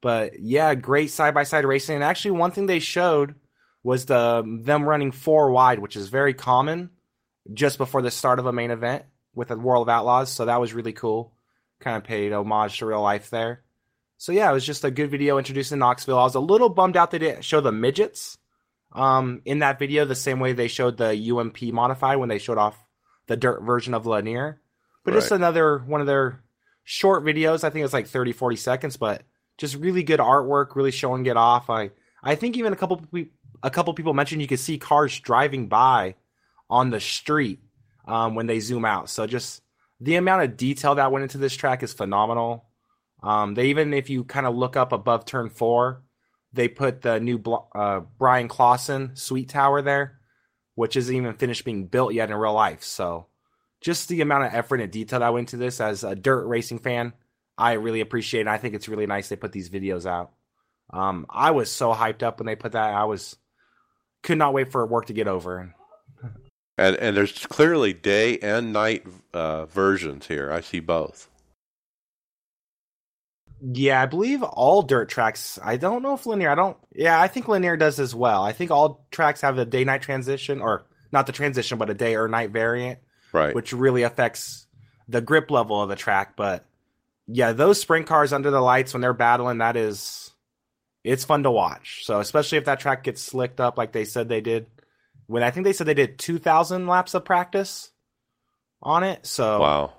But yeah, great side by side racing. And actually, one thing they showed was the them running four wide, which is very common just before the start of a main event with the World of Outlaws. So that was really cool. Kind of paid homage to real life there. So yeah, it was just a good video introducing Knoxville. I was a little bummed out they didn't show the midgets um, in that video the same way they showed the UMP modified when they showed off the dirt version of Lanier. But right. just another one of their short videos. I think it's like 30, 40 seconds, but just really good artwork, really showing it off. I I think even a couple a couple people mentioned you could see cars driving by on the street um, when they zoom out. So just the amount of detail that went into this track is phenomenal. Um, they even, if you kind of look up above turn four, they put the new uh, Bryan Clauson Suite Tower there, which isn't even finished being built yet in real life. So just the amount of effort and detail that went into this as a dirt racing fan, I really appreciate it. I think it's really nice they put these videos out. Um, I was so hyped up when they put that. I was could not wait for work to get over. [LAUGHS] And and there's clearly day and night uh, versions here. I see both. Yeah, I believe all dirt tracks. I don't know if Lanier. I don't. Yeah, I think Lanier does as well. I think all tracks have a day night transition, or not the transition, but a day or night variant, right? Which really affects the grip level of the track. But yeah, those sprint cars under the lights when they're battling, that is, it's fun to watch. So especially if that track gets slicked up like they said they did, when I think they said they did 2,000 laps of practice on it. So wow,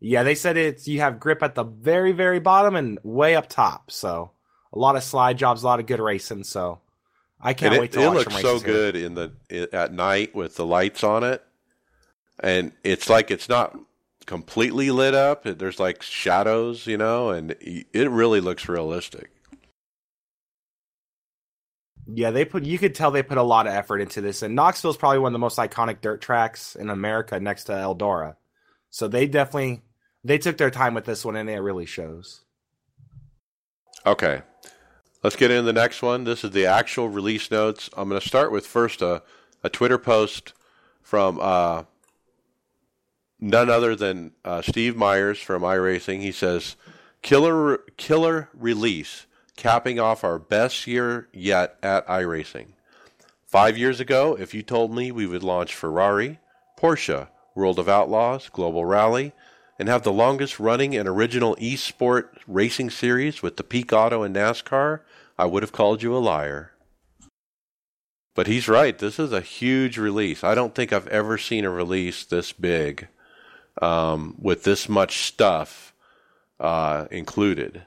yeah, they said it's you have grip at the very very bottom and way up top. So a lot of slide jobs, a lot of good racing. So I can't it, wait to it watch looks so here. good in the at night with the lights on it, and it's like it's not completely lit up. There's like shadows, you know, and it really looks realistic. Yeah, they put. You could tell they put a lot of effort into this, and Knoxville is probably one of the most iconic dirt tracks in America, next to Eldora. So they definitely they took their time with this one, and it really shows. Okay, let's get into the next one. This is the actual release notes. I'm going to start with first a a Twitter post from uh, none other than uh, Steve Myers from iRacing. He says, "Killer killer release." capping off our best year yet at iRacing. Five years ago, if you told me we would launch Ferrari, Porsche, World of Outlaws, Global Rally, and have the longest running and original eSport racing series with the Peak Auto and NASCAR, I would have called you a liar. But he's right. This is a huge release. I don't think I've ever seen a release this big um, with this much stuff uh, included.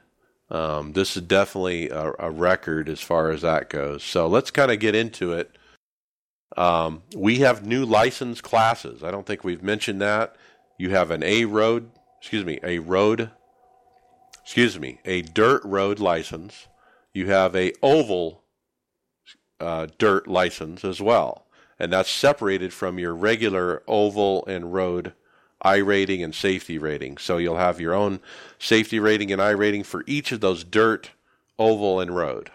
Um, this is definitely a, a, record as far as that goes. So let's kind of get into it. Um, we have new license classes. I don't think we've mentioned that. You have an A road, excuse me, a road, excuse me, a dirt road license. You have a oval uh, dirt license as well, and that's separated from your regular oval and road iRating and safety rating. So you'll have your own safety rating and iRating for each of those dirt, oval, and road.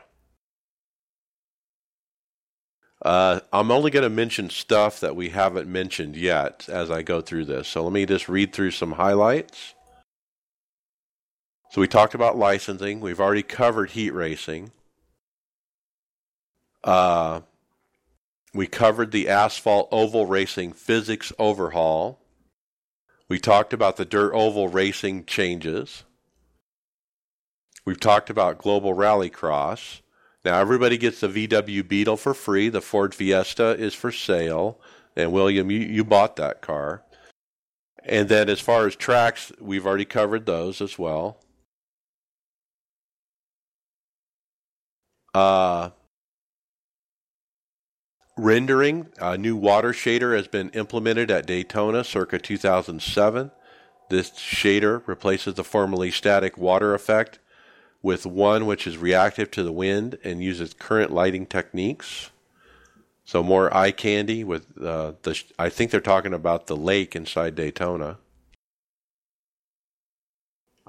Uh, I'm only going to mention stuff that we haven't mentioned yet as I go through this. So let me just read through some highlights. So we talked about licensing. We've already covered heat racing. Uh, we covered the asphalt oval racing physics overhaul. We talked about the dirt oval racing changes. We've talked about global rallycross. Now everybody gets the VW Beetle for free. The Ford Fiesta is for sale. And William, you, you bought that car. And then as far as tracks, we've already covered those as well. Uh, rendering. A new water shader has been implemented at Daytona circa 2007. This shader replaces the formerly static water effect with one which is reactive to the wind and uses current lighting techniques. So more eye candy with uh, the. I think they're talking about the lake inside Daytona.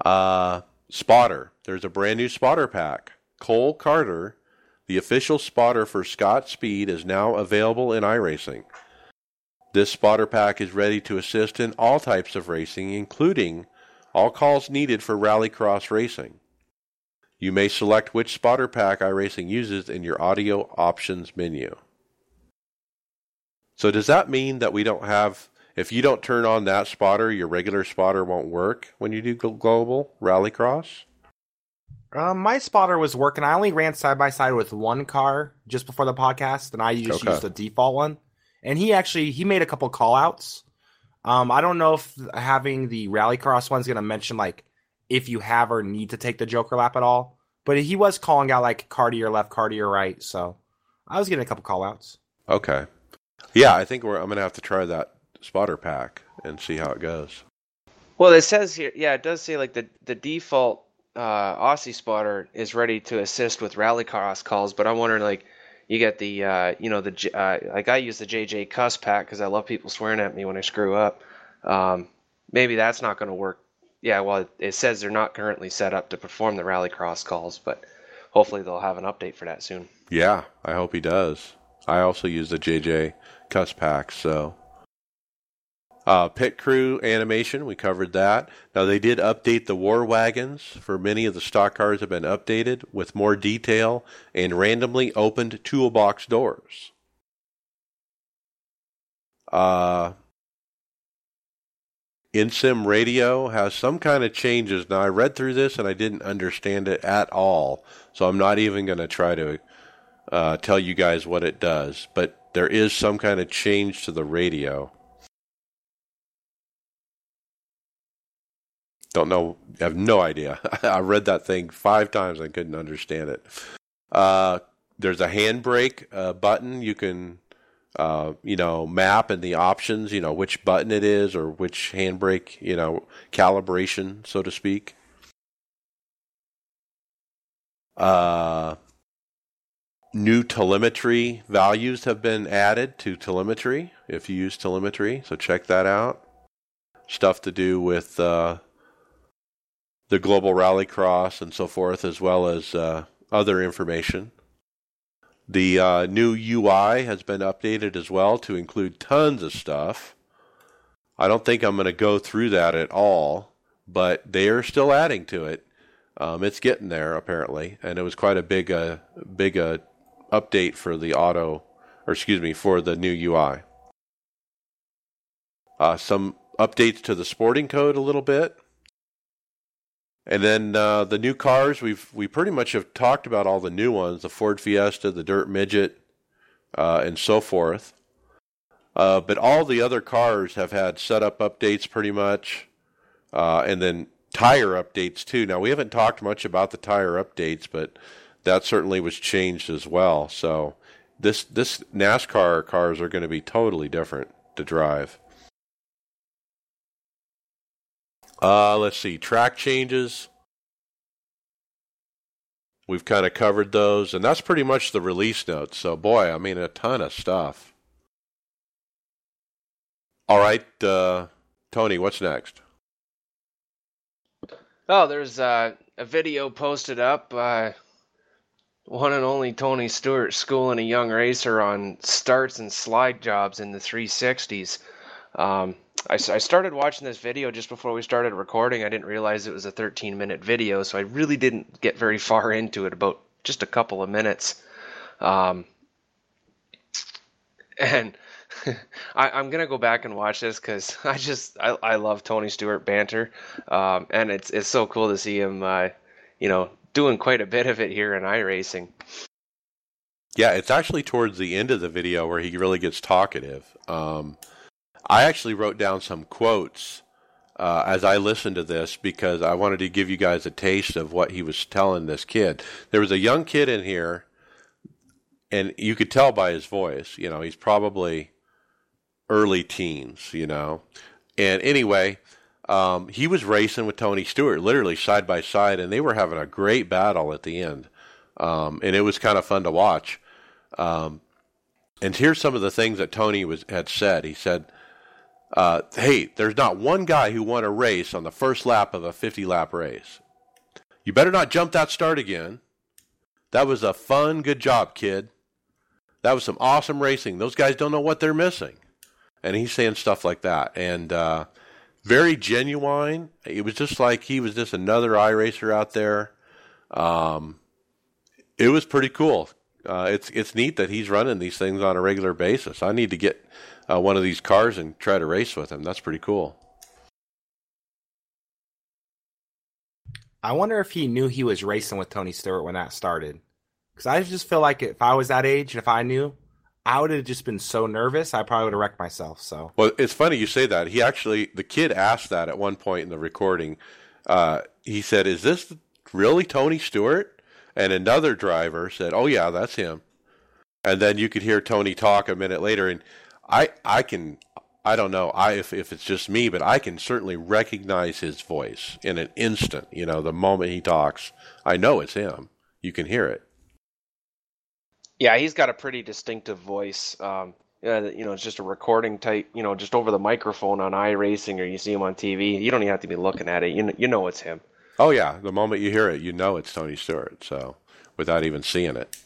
Uh, spotter. There's a brand new spotter pack. Cole Carter the official spotter for Scott Speed is now available in iRacing. This spotter pack is ready to assist in all types of racing, including all calls needed for rallycross racing. You may select which spotter pack iRacing uses in your audio options menu. So does that mean that we don't have if you don't turn on that spotter, your regular spotter won't work when you do global rallycross? Um, my spotter was working. I only ran side by side with one car just before the podcast, and I just okay. used the default one. And he actually he made a couple call outs. Um, I don't know if having the rallycross one's gonna mention like if you have or need to take the Joker lap at all. But he was calling out like car to your left, car to your right. So I was getting a couple call outs. Okay. Yeah, I think I'm gonna have to try that spotter pack and see how it goes. Well, it says here, yeah, it does say like the the default uh, Aussie spotter is ready to assist with rallycross calls, but I'm wondering like you get the uh, you know the uh, like I use the JJ cuss pack because I love people swearing at me when I screw up. Um, maybe that's not going to work. Yeah, well, it says they're not currently set up to perform the rallycross calls, but hopefully they'll have an update for that soon. Yeah, I hope he does. I also use the JJ cuss pack, so uh, pit crew animation, we covered that. Now they did update the war wagons for many of the stock cars have been updated with more detail and randomly opened toolbox doors. Uh, InSim Radio has some kind of changes. Now I read through this and I didn't understand it at all, so I'm not even going to try to uh, tell you guys what it does. But there is some kind of change to the radio. Don't know. I have no idea. [LAUGHS] I read that thing five times. I couldn't understand it. Uh, there's a handbrake uh, button. You can, uh, you know, map and the options. You know which button it is or which handbrake. You know, calibration, so to speak. Uh, new telemetry values have been added to telemetry if you use telemetry. So check that out. Stuff to do with uh, the global rallycross and so forth, as well as uh, other information. The uh, new UI has been updated as well to include tons of stuff. I don't think I'm going to go through that at all, but they are still adding to it. Um, it's getting there apparently, and it was quite a big, uh, big uh, update for the auto, or excuse me, for the new UI. Uh, some updates to the sporting code a little bit. And then uh, the new cars, we've we pretty much have talked about all the new ones: the Ford Fiesta, the Dirt Midget, uh, and so forth. Uh, but all the other cars have had setup updates pretty much, uh, and then tire updates too. Now we haven't talked much about the tire updates, but that certainly was changed as well. So this this NASCAR cars are going to be totally different to drive. Uh, let's see, track changes. We've kind of covered those, and that's pretty much the release notes. So, boy, I mean, a ton of stuff. All right, uh, Tony, what's next? Oh, there's uh, a video posted up. Uh, one and only Tony Stewart schooling a young racer on starts and slide jobs in the 360s. Um, I, I started watching this video just before we started recording. I didn't realize it was a 13 minute video, so I really didn't get very [LAUGHS] far into it, about just a couple of minutes. Um, and [LAUGHS] I, am gonna go back and watch this because [LAUGHS] I just I, I love Tony Stewart banter, um, and it's it's so cool to see him, uh, you know, doing quite a bit of it here in iRacing. Yeah, it's actually towards the end of the video where he really gets talkative. Um, I actually wrote down some quotes uh, as I listened to this because I wanted to give you guys a taste of what he was telling this kid. There was a young kid in here, and you could tell by his voice, you know, he's probably early teens, you know. And anyway, um, he was racing with Tony Stewart, literally side by side, and they were having a great battle at the end. Um, and it was kind of fun to watch. Um, and here's some of the things that Tony was had said. He said, uh, hey, there's not one guy who won a race on the first lap of a 50 lap race. You better not jump that start again. That was a fun, good job, kid. That was some awesome racing. Those guys don't know what they're missing. And he's saying stuff like that. And uh, very genuine. It was just like he was just another iRacer out there. Um, it was pretty cool. Uh, it's it's neat that he's running these things on a regular basis. I need to get uh, one of these cars and try to race with him. That's pretty cool. I wonder if he knew he was racing with Tony Stewart when that started. Because I just feel like if I was that age, and if I knew, I would have just been so nervous. I probably would have wrecked myself. So well, it's funny you say that. He actually, the kid asked that at one point in the recording. Uh, he said, "Is this really Tony Stewart?" And another driver said, "Oh yeah, that's him." And then you could hear Tony talk a minute later, and I I can I don't know I if if it's just me, but I can certainly recognize his voice in an instant. You know, the moment he talks, I know it's him. You can hear it. Yeah, he's got a pretty distinctive voice. Um, you know, it's just a recording type. You know, just over the microphone on iRacing, or you see him on TV. You don't even have to be looking at it. You know, you know it's him. Oh yeah, the moment you hear it, you know it's Tony Stewart. So without even seeing it.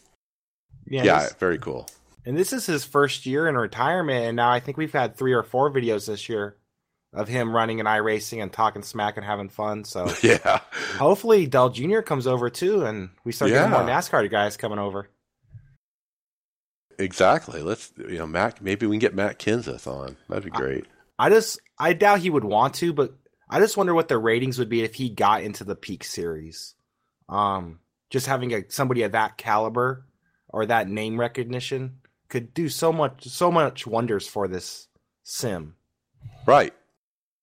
Yeah, yeah very cool. And this is his first year in retirement, and now I think we've had three or four videos this year of him running an racing and talking smack and having fun. So [LAUGHS] yeah, hopefully Dale Jr. comes over too, and we start yeah. getting more NASCAR guys coming over. Exactly. Let's you know Matt. Maybe we can get Matt Kenseth on. That'd be great. I, I just I doubt he would want to, but I just wonder what the ratings would be if he got into the peak series. Um, just having a somebody of that caliber or that name recognition could do so much so much wonders for this sim. Right.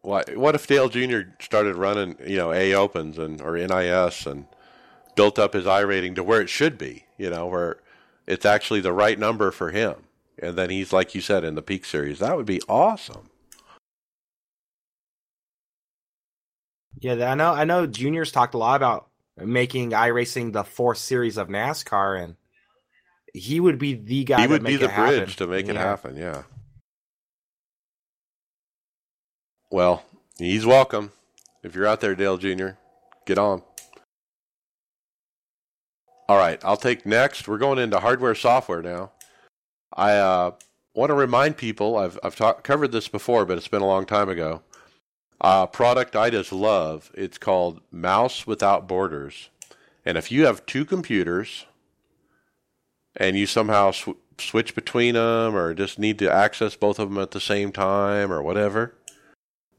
What what if Dale Jr. started running, you know, A opens and or NIS and built up his iRating to where it should be, you know, where it's actually the right number for him. And then he's like you said in the peak series. That would be awesome. Yeah, I know I know Junior's talked a lot about making iRacing the fourth series of NASCAR and he would be the guy. he would be the it happen. bridge to make it Yeah. happen. Yeah. Well, he's welcome. If you're out there, Dale Jr., get on. All right, I'll take next. We're going into hardware software now. I uh, want to remind people I've I've talk, covered this before, but it's been a long time ago. Uh, product I just love. It's called Mouse Without Borders, and if you have two computers and you somehow sw- switch between them or just need to access both of them at the same time or whatever,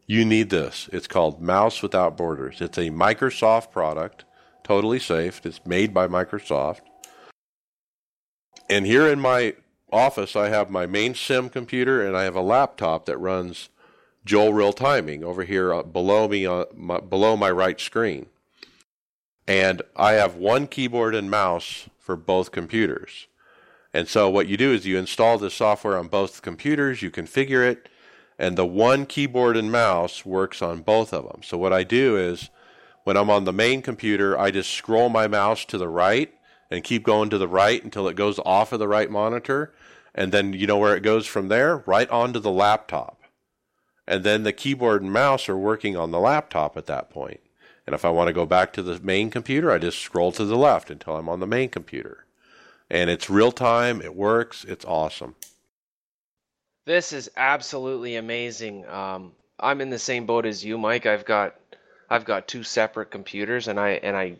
you need this. It's called Mouse Without Borders. It's a Microsoft product, totally safe. It's made by Microsoft. And here in my office, I have my main sim computer and I have a laptop that runs Joel Real Timing over here uh, below me, my, below my right screen. And I have one keyboard and mouse for both computers. And so what you do is you install the software on both computers, you configure it, and the one keyboard and mouse works on both of them. So what I do is when I'm on the main computer, I just scroll my mouse to the right and keep going to the right until it goes off of the right monitor, and then you know where it goes from there, right onto the laptop. And then the keyboard and mouse are working on the laptop at that point. And if I want to go back to the main computer, I just scroll to the left until I'm on the main computer. And it's real time, it works, it's awesome. This is absolutely amazing. Um, I'm in the same boat as you, Mike. I've got I've got two separate computers, and I and I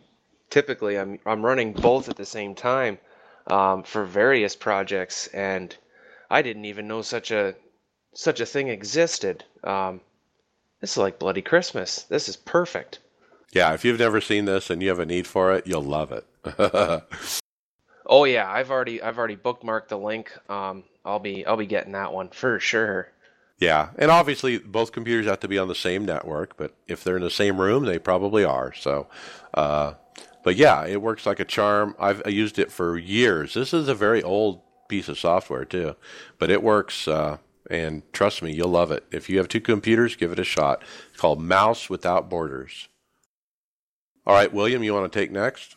typically I'm I'm running both at the same time um, for various projects, and I didn't even know such a such a thing existed. Um, this is like bloody Christmas. This is perfect. Yeah, if you've never seen this and you have a need for it, you'll love it. [LAUGHS] Oh yeah, I've already I've already bookmarked the link. Um, I'll be I'll be getting that one for sure. yeah, and obviously both computers have to be on the same network, but if they're in the same room, they probably are. So, uh, but yeah, it works like a charm. I've I used it for years. This is a very old piece of software too, but it works. Uh, and trust me, you'll love it. If you have two computers, give it a shot. It's called Mouse Without Borders. All right, William, you want to take next?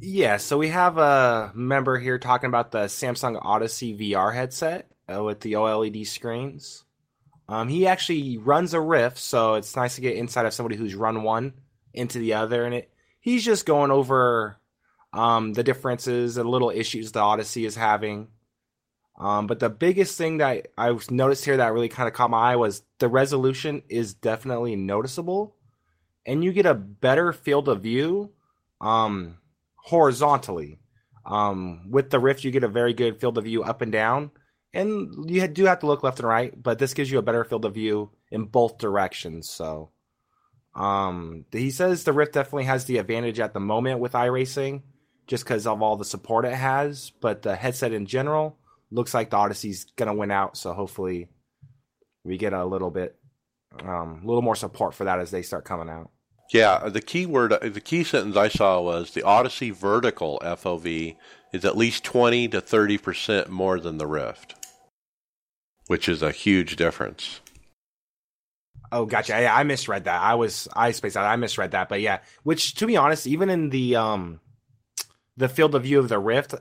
Yeah, so we have a member here talking about the Samsung Odyssey VR headset uh, with the OLED screens. Um, he actually runs a Rift, so it's nice to get inside of somebody who's run one into the other, and it. He's just going over um, the differences and little issues the Odyssey is having. Um, but the biggest thing that I noticed here that really kind of caught my eye was the resolution is definitely noticeable, and you get a better field of view. Um, horizontally. Um, with the Rift, you get a very good field of view up and down, and you do have to look left and right, but this gives you a better field of view in both directions. So, um, he says the Rift definitely has the advantage at the moment with iRacing, just because of all the support it has. But the headset in general looks like the Odyssey's gonna win out. So hopefully, we get a little bit, um, a little more support for that as they start coming out. Yeah, the key word, the key sentence I saw was the Odyssey vertical FOV is at least 20 to 30% more than the Rift, which is a huge difference. Oh, gotcha. Yeah, I misread that. I was I spaced out. I misread that, but yeah. Which, to be honest, even in the um, the field of view of the Rift,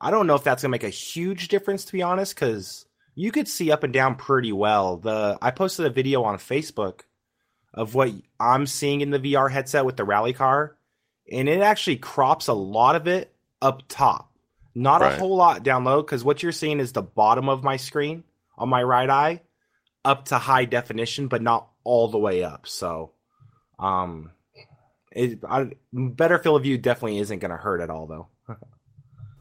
I don't know if that's gonna make a huge difference. To be honest, because you could see up and down pretty well. The I posted a video on Facebook of what I'm seeing in the VR headset with the rally car, and it actually crops a lot of it up top, not Right. a whole lot down low. Because what you're seeing is the bottom of my screen on my right eye up to high definition, but not all the way up. So, um, it I, better field of view definitely isn't going to hurt at all, though. [LAUGHS]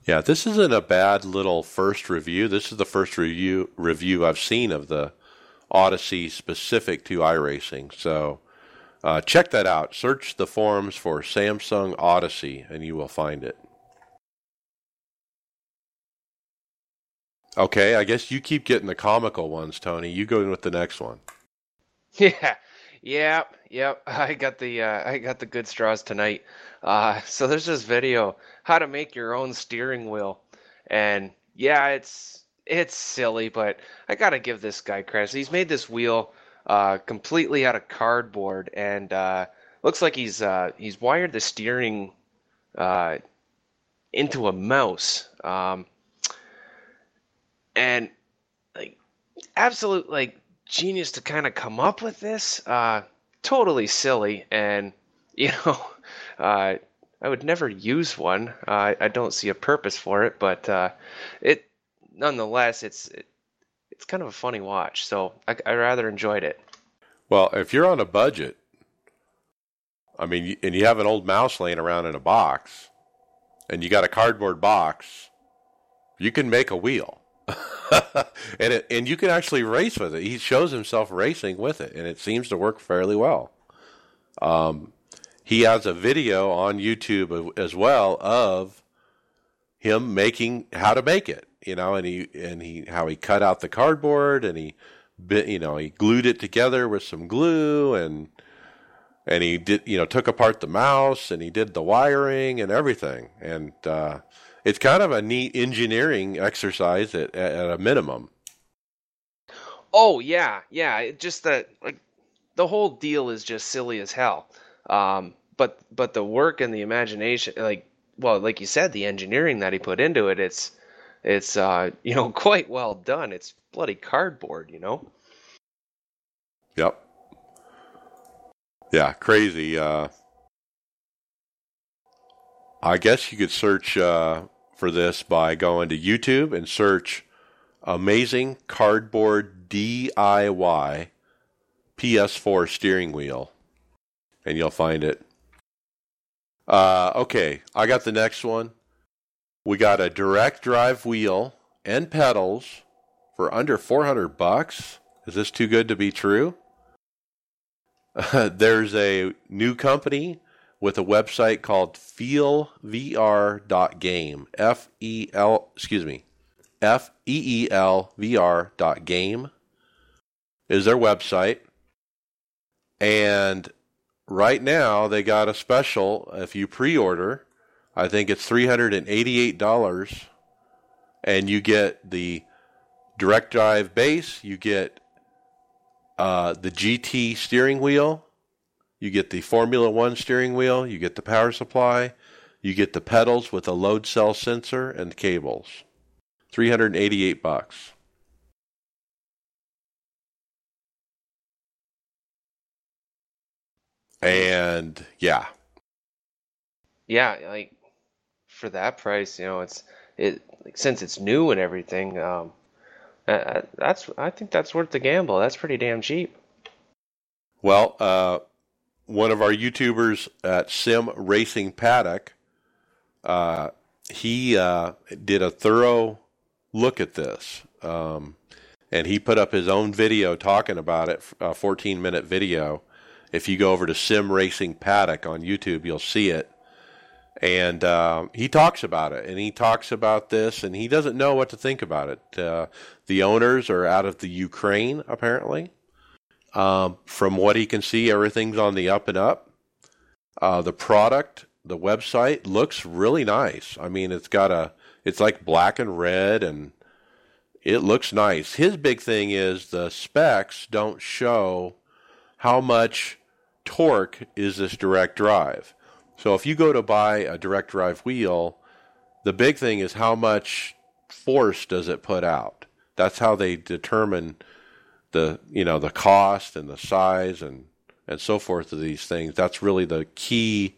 Yeah, this isn't a bad little first review. This is the first review review I've seen of the Odyssey specific to iRacing. So uh, check that out. Search the forums for Samsung Odyssey, and you will find it. Okay, I guess you keep getting the comical ones, Tony. You go in with the next one. [LAUGHS] Yeah, yep, yep. [LAUGHS] I got the uh, I got the good straws tonight. Uh, [LAUGHS] so there's this video how to make your own steering wheel, and yeah, it's it's silly, but I gotta give this guy credit. He's made this wheel uh, completely out of cardboard, and uh, looks like he's uh, he's wired the steering uh, into a mouse. Um, and like absolute like genius to kind of come up with this. Uh, totally silly, and [LAUGHS] you know, uh, I would never use one. Uh, I don't see a purpose for it, but uh, it nonetheless, it's it, it's kind of a funny watch. So I, I rather enjoyed it. Well, if you're on a budget, I mean, and you have an old mouse laying around in a box, and you got a cardboard box, you can make a wheel. [LAUGHS] and it, and you can actually race with it. He shows himself racing with it, and it seems to work fairly well. Um, he has a video on YouTube as well of him making how to make it. You know, and he and he how he cut out the cardboard and he, you know, he glued it together with some glue and and he did you know took apart the mouse and he did the wiring and everything and uh, it's kind of a neat engineering exercise at, at a minimum. Oh yeah, yeah. It just that like the whole deal is just silly as hell. Um, but but the work and the imagination, like well, like you said, the engineering that he put into it, it's it's uh, [LAUGHS] you know quite well done. It's bloody cardboard, you know. Yep. Yeah, crazy. Uh, I guess you could search uh, for this by going to YouTube and search Amazing Cardboard DIY PS4 steering wheel, and you'll find it. Uh, okay, I got the next one. We got a direct drive wheel and pedals for under 400 bucks. Is this too good to be true? [LAUGHS] there's a new company with a website called feelvr.game. F E L, excuse me, F E E L V R dot game is their website. And right now they got a special. If you pre order, I think it's $388, and you get the direct drive base, you get uh, the GT steering wheel, you get the Formula One steering wheel, you get the power supply, you get the pedals with a load cell sensor and cables. 388 bucks. And yeah. Yeah, like for that price, you know, it's it like, since it's new and everything, um uh, that's I think that's worth the gamble. That's pretty damn cheap. Well, uh one of our YouTubers at Sim Racing Paddock, uh, he uh, did a thorough look at this. Um, and he put up his own video talking about it, a 14 minute video. If you go over to Sim Racing Paddock on YouTube, you'll see it. And uh, he talks about it, and he talks about this, and he doesn't know what to think about it. Uh, the owners are out of the Ukraine, apparently. Um, from what he can see, everything's on the up and up. Uh, the product, the website looks really nice. I mean, it's got a, it's like black and red, and it looks nice. His big thing is the specs don't show how much torque is this direct drive. So if you go to buy a direct drive wheel, the big thing is how much force does it put out. That's how they determine the you know the cost and the size and and so forth of these things. That's really the key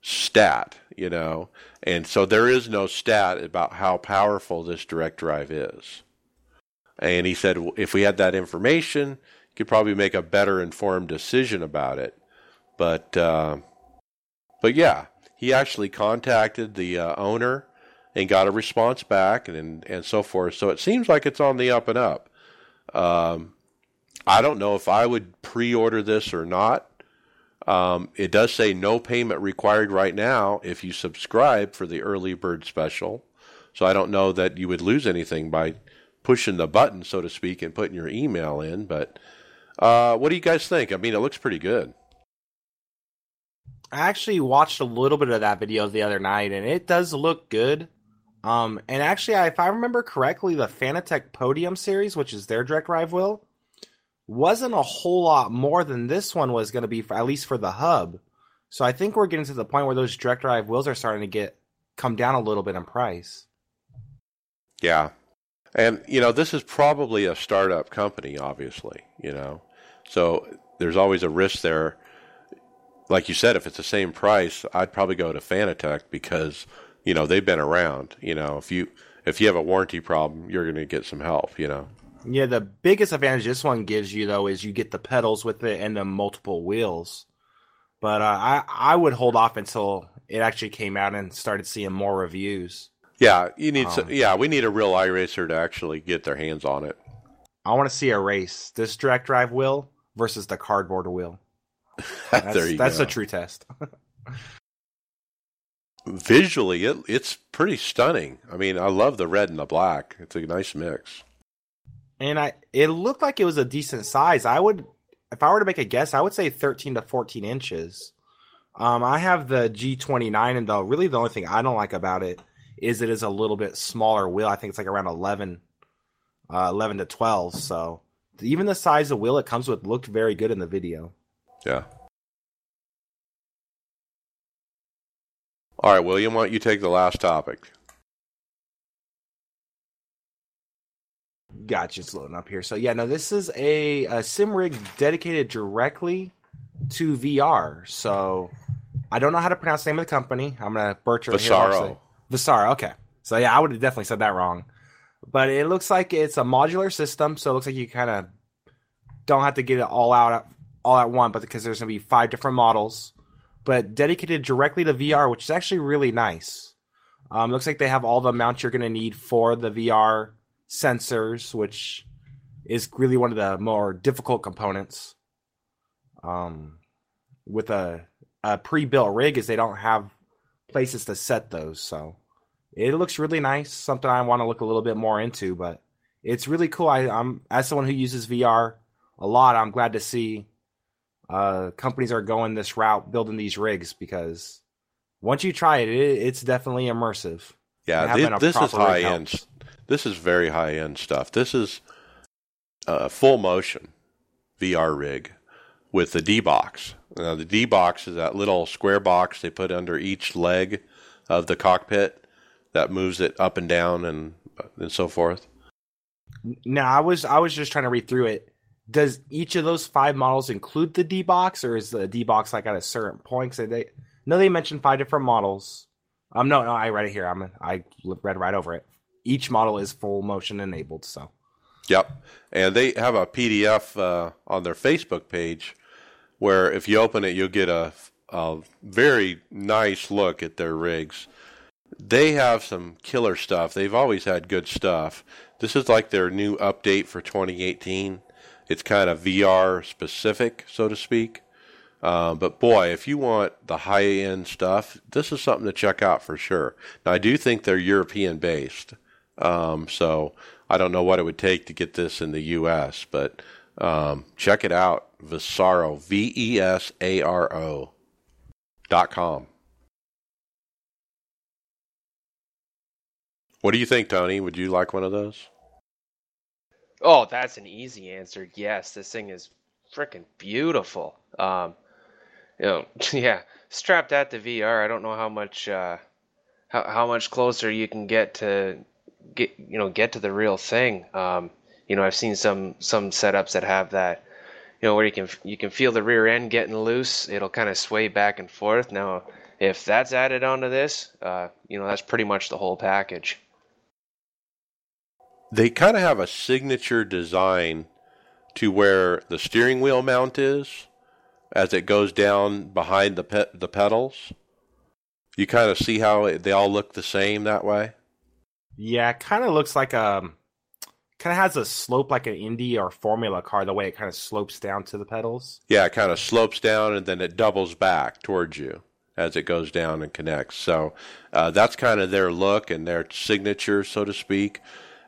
stat, you know. And so there is no stat about how powerful this direct drive is. And he said if we had that information, you could probably make a better informed decision about it. But uh, but yeah, he actually contacted the uh, owner and got a response back and and so forth. So it seems like it's on the up and up. Um, I don't know if I would pre-order this or not. Um, it does say no payment required right now if you subscribe for the early bird special. So I don't know that you would lose anything by pushing the button, so to speak, and putting your email in. But uh, what do you guys think? I mean, it looks pretty good. I actually watched a little bit of that video the other night, and it does look good. Um, and actually, if I remember correctly, the Fanatec Podium series, which is their direct drive wheel, wasn't a whole lot more than this one was going to be, for, at least for the hub. So I think we're getting to the point where those direct drive wheels are starting to get come down a little bit in price. Yeah. And, you know, this is probably a startup company, obviously, you know. So there's always a risk there. Like you said, if it's the same price, I'd probably go to Fanatec because, you know, they've been around. You know, if you if you have a warranty problem, you're going to get some help, you know. Yeah, the biggest advantage this one gives you though is you get the pedals with it and the multiple wheels. But uh, I I would hold off until it actually came out and started seeing more reviews. Yeah, you need. Um, some, yeah, we need a real iRacer to actually get their hands on it. I want to see a race. This direct drive wheel versus the cardboard wheel. [LAUGHS] That's, there you that's go. a true test. [LAUGHS] Visually, it it's pretty stunning. I mean, I love the red and the black. It's a nice mix. and I it looked like it was a decent size. I would if I were to make a guess, I would say 13 to 14 inches. Um, I have the G29, and the really the only thing I don't like about it is it is a little bit smaller wheel. I think it's like around 11, uh, 11 to 12. So even the size of wheel it comes with looked very good in the video. Yeah. All right, William, why don't you take the last topic? Gotcha, it's loading up here. So yeah, no, this is a, a sim rig dedicated directly to VR. So I don't know how to pronounce the name of the company. I'm gonna butcher it Vasaro. Vasaro. Okay. So yeah, I would have definitely said that wrong. But it looks like it's a modular system, so it looks like you kind of don't have to get it all out all at one, but because there's gonna be five different models, but dedicated directly to VR, which is actually really nice. Um, looks like they have all the mounts you're gonna need for the VR sensors, which is really one of the more difficult components. Um, with a, a pre-built rig, is they don't have places to set those, so it looks really nice. Something I want to look a little bit more into, but it's really cool. I, I'm as someone who uses VR a lot, I'm glad to see uh, companies are going this route, building these rigs because once you try it, it it's definitely immersive. Yeah, And having thi- a this is high end. helps. This is very high end stuff. This is uh, full motion VR rig with the D box. Now the D box is that little square box they put under each leg of the cockpit that moves it up and down and and so forth. No, I was I was just trying to read through it. Does each of those five models include the D box, or is the D box like at a certain point? So they no, they mentioned five different models. Um, no, no, I read it here. I'm I read right over it. Each model is full motion enabled. So Yep. And they have a PDF uh, on their Facebook page where if you open it, you'll get a, a very nice look at their rigs. They have some killer stuff. They've always had good stuff. This is like their new update for 2018. It's kind of VR specific, so to speak. Uh, but boy, if you want the high end stuff, this is something to check out for sure. Now, I do think they're European based. Um, so I don't know what it would take to get this in the U.S., but um, check it out. Vesaro, V E S A R O dot com. What do you think, Tony? Would you like one of those? Oh, that's an easy answer. Yes, this thing is freaking beautiful. Um, you know, [LAUGHS] yeah, strapped at the VR. I don't know how much uh, how how much closer you can get to get you know get to the real thing. Um, you know, I've seen some some setups that have that. You know, where you can you can feel the rear end getting loose. It'll kind of sway back and forth. Now, if that's added onto this, uh, you know, that's pretty much the whole package. They kind of have a signature design to where the steering wheel mount is as it goes down behind the pe- the pedals. You kind of see how it, they all look the same that way. yeah, kind of looks like a kind of has a slope like an Indy or Formula car. The way it kind of slopes down to the pedals. Yeah, it kind of slopes down and then it doubles back towards you as it goes down and connects. So uh, that's kind of their look and their signature, so to speak.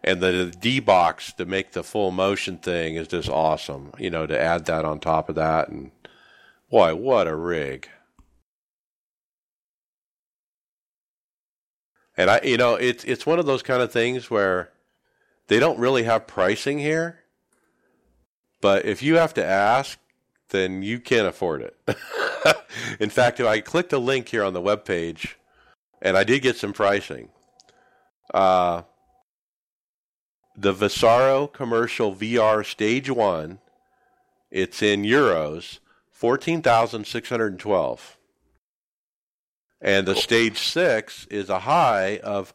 And the D box to make the full motion thing is just awesome. You know, to add that on top of that, and boy, what a rig! And I, you know, it's it's one of those kind of things where they don't really have pricing here, but if you have to ask, then you can't afford it. [LAUGHS] In fact, if I clicked a link here on the webpage, and I did get some pricing. Uh, the Vesaro commercial VR stage one, it's in euros, fourteen thousand six hundred and twelve. And the stage six is a high of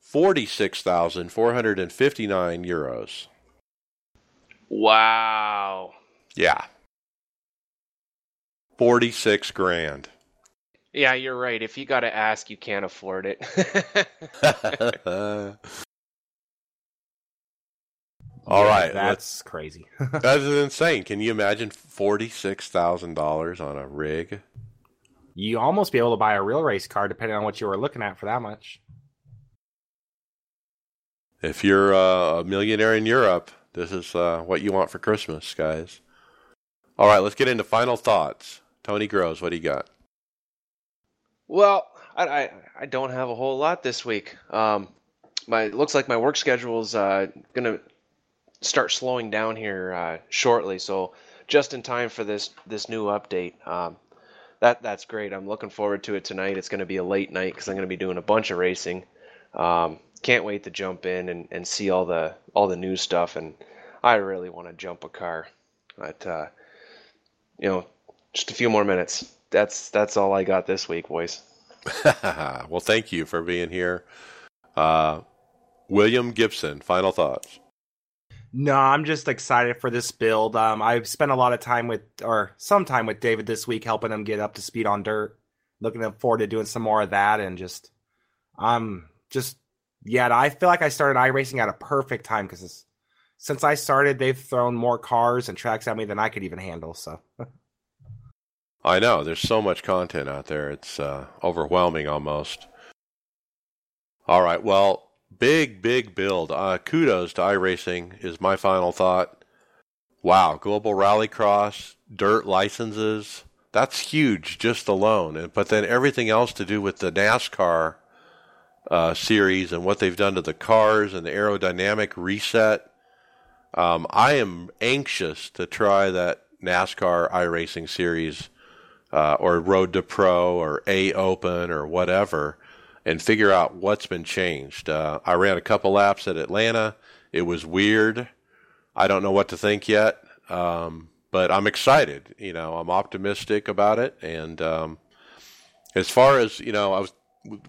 forty six thousand four hundred and fifty nine euros. Wow. Yeah. Forty six grand. Yeah, you're right. If you got to ask, you can't afford it. [LAUGHS] [LAUGHS] [LAUGHS] All Yeah, right, that's crazy. [LAUGHS] That's insane. Can you imagine forty six thousand dollars on a rig? you almost be able to buy a real race car depending on what you were looking at for that much. If you're uh, a millionaire in Europe, this is uh, what you want for Christmas, guys. All right, let's get into final thoughts. Tony Groves, what do you got? well, I, I I don't have a whole lot this week. Um, my it looks like my work schedule is uh, gonna start slowing down here uh, shortly, so just in time for this this new update. Um, that that's great. I'm looking forward to it tonight. It's going to be a late night because I'm going to be doing a bunch of racing. Um, can't wait to jump in and, and see all the all the new stuff. And I really want to jump a car, but uh, you know, just a few more minutes. That's that's all I got this week, boys. [LAUGHS] well, thank you for being here. Uh, William Gibson, final thoughts. No, I'm just excited for this build. Um, I've spent a lot of time with, or some time with David this week, helping him get up to speed on dirt. Looking forward to doing some more of that, and just, I'm just, yeah. I feel like I started iRacing at a perfect time because since I started, they've thrown more cars and tracks at me than I could even handle. So, [LAUGHS] I know there's so much content out there; it's uh, overwhelming almost. All right, well, big, big build. Uh, kudos to iRacing is my final thought. Wow, global rallycross, dirt licenses. That's huge just alone. And, but then everything else to do with the NASCAR uh, series and what they've done to the cars and the aerodynamic reset. Um, I am anxious to try that NASCAR iRacing series uh, or Road to Pro or A Open or whatever and figure out what's been changed. Uh, I ran a couple laps at Atlanta. It was weird. I don't know what to think yet, um, but I'm excited. You know, I'm optimistic about it. And um, as far as you know, I was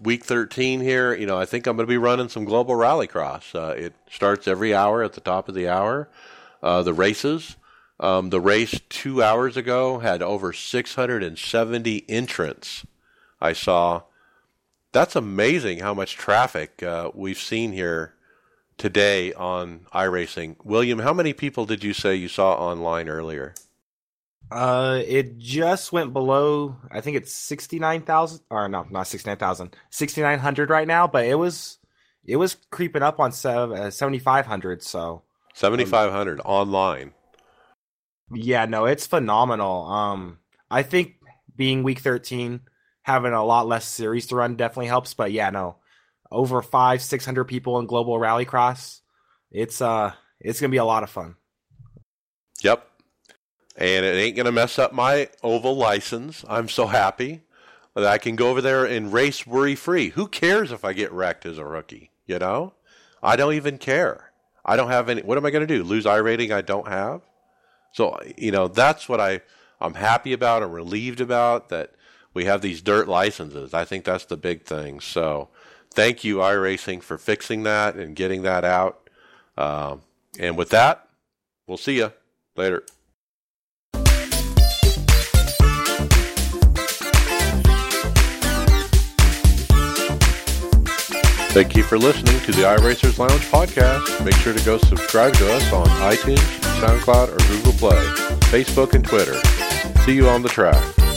week 13 here. You know, I think I'm going to be running some global rallycross. Uh, it starts every hour at the top of the hour. Uh, the races. Um, the race two hours ago had over 670 entrants. I saw. That's amazing how much traffic uh, we've seen here today on iRacing. William, how many people did you say you saw online earlier? uh, it just went below. I think it's sixty nine thousand, or no, not sixty nine thousand, sixty nine hundred right now. But it was, it was creeping up on uh, seventy five hundred. So 7,500 online. Yeah, no, it's phenomenal. Um, I think being week 13, having a lot less series to run definitely helps. But yeah, no, over five, six hundred people in global rallycross. It's uh, it's gonna be a lot of fun. Yep. And it ain't to mess up my oval license. I'm so happy that I can go over there and race worry free. Who cares if I get wrecked as a rookie? You know? I don't even care. I don't have any. What am I to do? Lose iRating I don't have? So, you know, that's what I, I'm happy about. I'm relieved about that we have these dirt licenses. I think that's the big thing. So, thank you, iRacing, for fixing that and getting that out. Um, and with that, we'll see you later. Thank you for listening to the iRacers Lounge podcast. Make sure to go subscribe to us on iTunes, SoundCloud, or Google Play, Facebook, and Twitter. See you on the track.